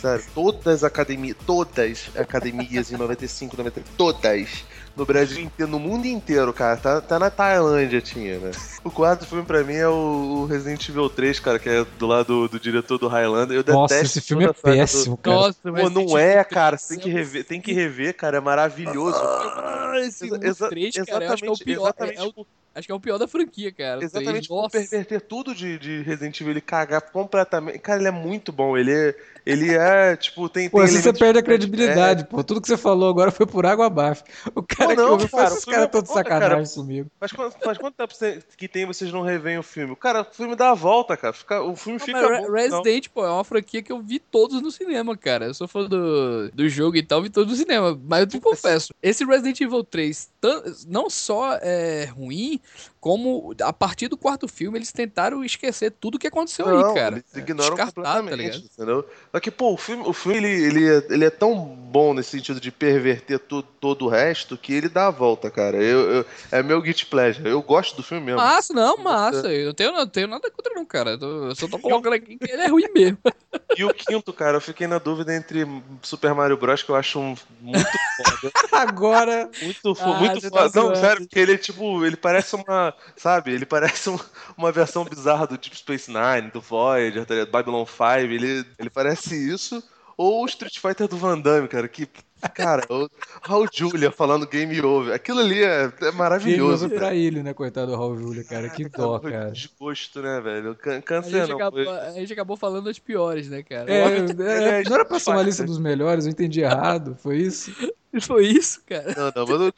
Sério, todas as academias, todas as academias em 95, 90, todas. No Brasil inteiro, no mundo inteiro, cara. Tá, tá na Tailândia, tinha, né? O quarto filme pra mim é o o Resident Evil 3, cara, que é do lado do diretor do Highlander. Eu Nossa, detesto esse filme é saga do- péssimo, cara. Nossa, Pô, não é, cara. Você tem 3 que rever, tem que rever, cara. É maravilhoso. Ah, esse Exa- Exa exa- 3, cara, eu acho que é o exatamente- pior. é- exatamente é o- acho que é o pior da franquia, cara. Exatamente, três. por Nossa. perverter tudo de, de Resident Evil, ele cagar completamente. Cara, ele é muito bom. Ele é, ele é tipo, tem. Pô, tem assim você perde a de- credibilidade, pô. Tudo que você falou agora foi por água abaixo. O cara não, que ouviu cara, esses caras é todos sacanagem cara. comigo. Faz, quanto- faz quanto tempo que tem vocês não reveem o filme? Cara, o filme dá a volta, cara. Fica, o filme Não, fica mas bom. Resident, pô, é uma franquia que eu vi todos no cinema, cara. Eu sou fã do, do jogo e tal, vi todos no cinema. Mas eu te confesso, esse Resident Evil 3 tan- não só é ruim, como a partir do quarto filme eles tentaram esquecer tudo que aconteceu Não, aí, cara. Eles ignoram Descartado, tá completamente, ligado? entendeu? Só que, pô, o filme, o filme ele, ele, é, ele é tão bom nesse sentido de perverter tu- todo o resto que ele dá a volta, cara. Eu, eu- é meu guilty pleasure. Eu gosto do filme mesmo. Massa, não, massa. Eu não tenho, não tenho nada contra, não, cara. Eu, só tô colocando aqui que ele é ruim mesmo. E o quinto, cara, eu fiquei na dúvida entre Super Mario Bros, que eu acho um, muito foda. Agora. Muito, fo- Ah, muito tá foda. Não, zoando. sério, porque ele é tipo, ele parece uma, sabe, ele parece um- uma versão bizarra do Deep Space Nine, do Voyager, tá ligado? Babylon 5, ele, ele parece isso. Ou o Street Fighter do Van Damme, cara, que, cara, o Raul Julia falando game over, aquilo ali é, é maravilhoso, Maravilhoso cara. pra ele, né, coitado do Raul Júlia, cara. Que dó, cara. Desgosto, né, velho? Can- A Câncer gente, não, acabou, a gente acabou falando as piores, né, cara? É, é, não era pra ser uma lista dos melhores, eu entendi errado, foi isso? Foi isso, cara. Não, não, mas o-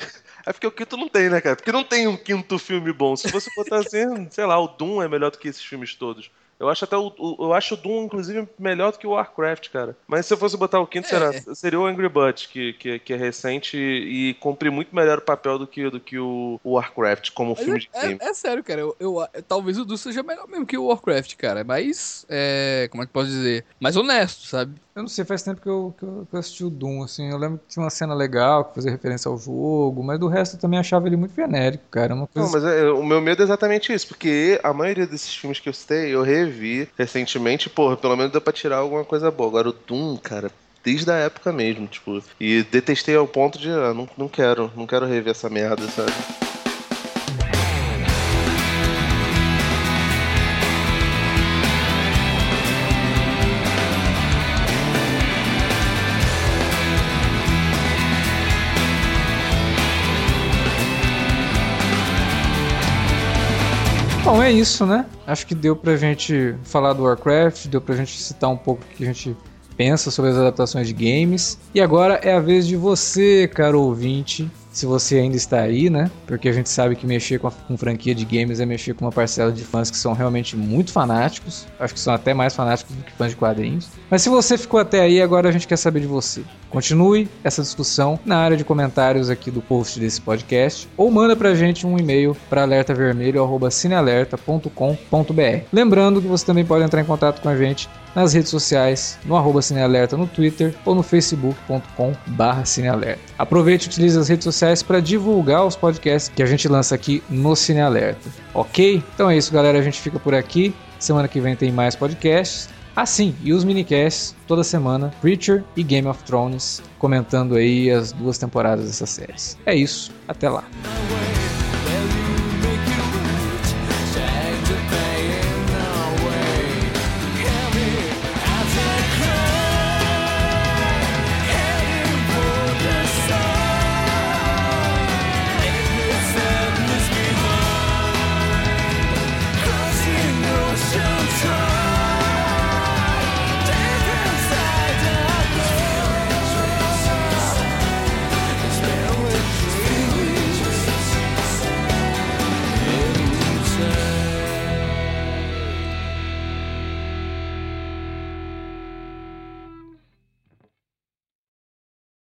é porque o quinto não tem, né, cara? Porque não tem um quinto filme bom. Se fosse botar assim, sei lá, o Doom é melhor do que esses filmes todos. Eu acho até o, o- eu acho o Doom, inclusive, melhor do que o Warcraft, cara. Mas se eu fosse botar o quinto, É. será, seria o Angry Birds, que, que, que é recente e cumpre muito melhor o papel do que, do que o, o Warcraft como Mas filme de é, game. é- é sério, cara. Eu, eu- talvez o Du seja melhor mesmo que o Warcraft, cara. É mais. É, como é que posso dizer? Mais honesto, sabe? Eu não sei, faz tempo que eu, que eu, que eu assisti o Doom, assim, eu lembro que tinha uma cena legal, que fazia referência ao jogo, mas do resto eu também achava ele muito genérico, cara, uma coisa... Não, mas é- o meu medo é exatamente isso, porque a maioria desses filmes que eu citei, eu revi recentemente, porra, pelo menos deu pra tirar alguma coisa boa. Agora o Doom, cara, desde a época mesmo, tipo, e detestei ao ponto de, ah, não, não quero, não quero rever essa merda, sabe? Bom, é isso, né? Acho que deu pra gente falar do Warcraft, deu pra gente citar um pouco o que a gente pensa sobre as adaptações de games. E agora é a vez de você, caro ouvinte, se você ainda está aí, né? Porque a gente sabe que mexer com, a, com franquia de games é mexer com uma parcela de fãs que são realmente muito fanáticos. Acho que são até mais fanáticos do que fãs de quadrinhos. Mas se você ficou até aí, agora a gente quer saber de você. Continue essa discussão na área de comentários aqui do post desse podcast ou manda pra gente um e-mail para alertavermelho@cinealerta.com.br. Lembrando que você também pode entrar em contato com a gente nas redes sociais, no arroba Cinealerta no Twitter ou no facebook.com barra Cinealerta. Aproveite e utilize as redes sociais para divulgar os podcasts que a gente lança aqui no Cinealerta, ok? Então é isso galera, a gente fica por aqui, semana que vem tem mais podcasts. Assim, e os minicasts toda semana, Preacher e Game of Thrones, comentando aí as duas temporadas dessas séries. É isso, até lá.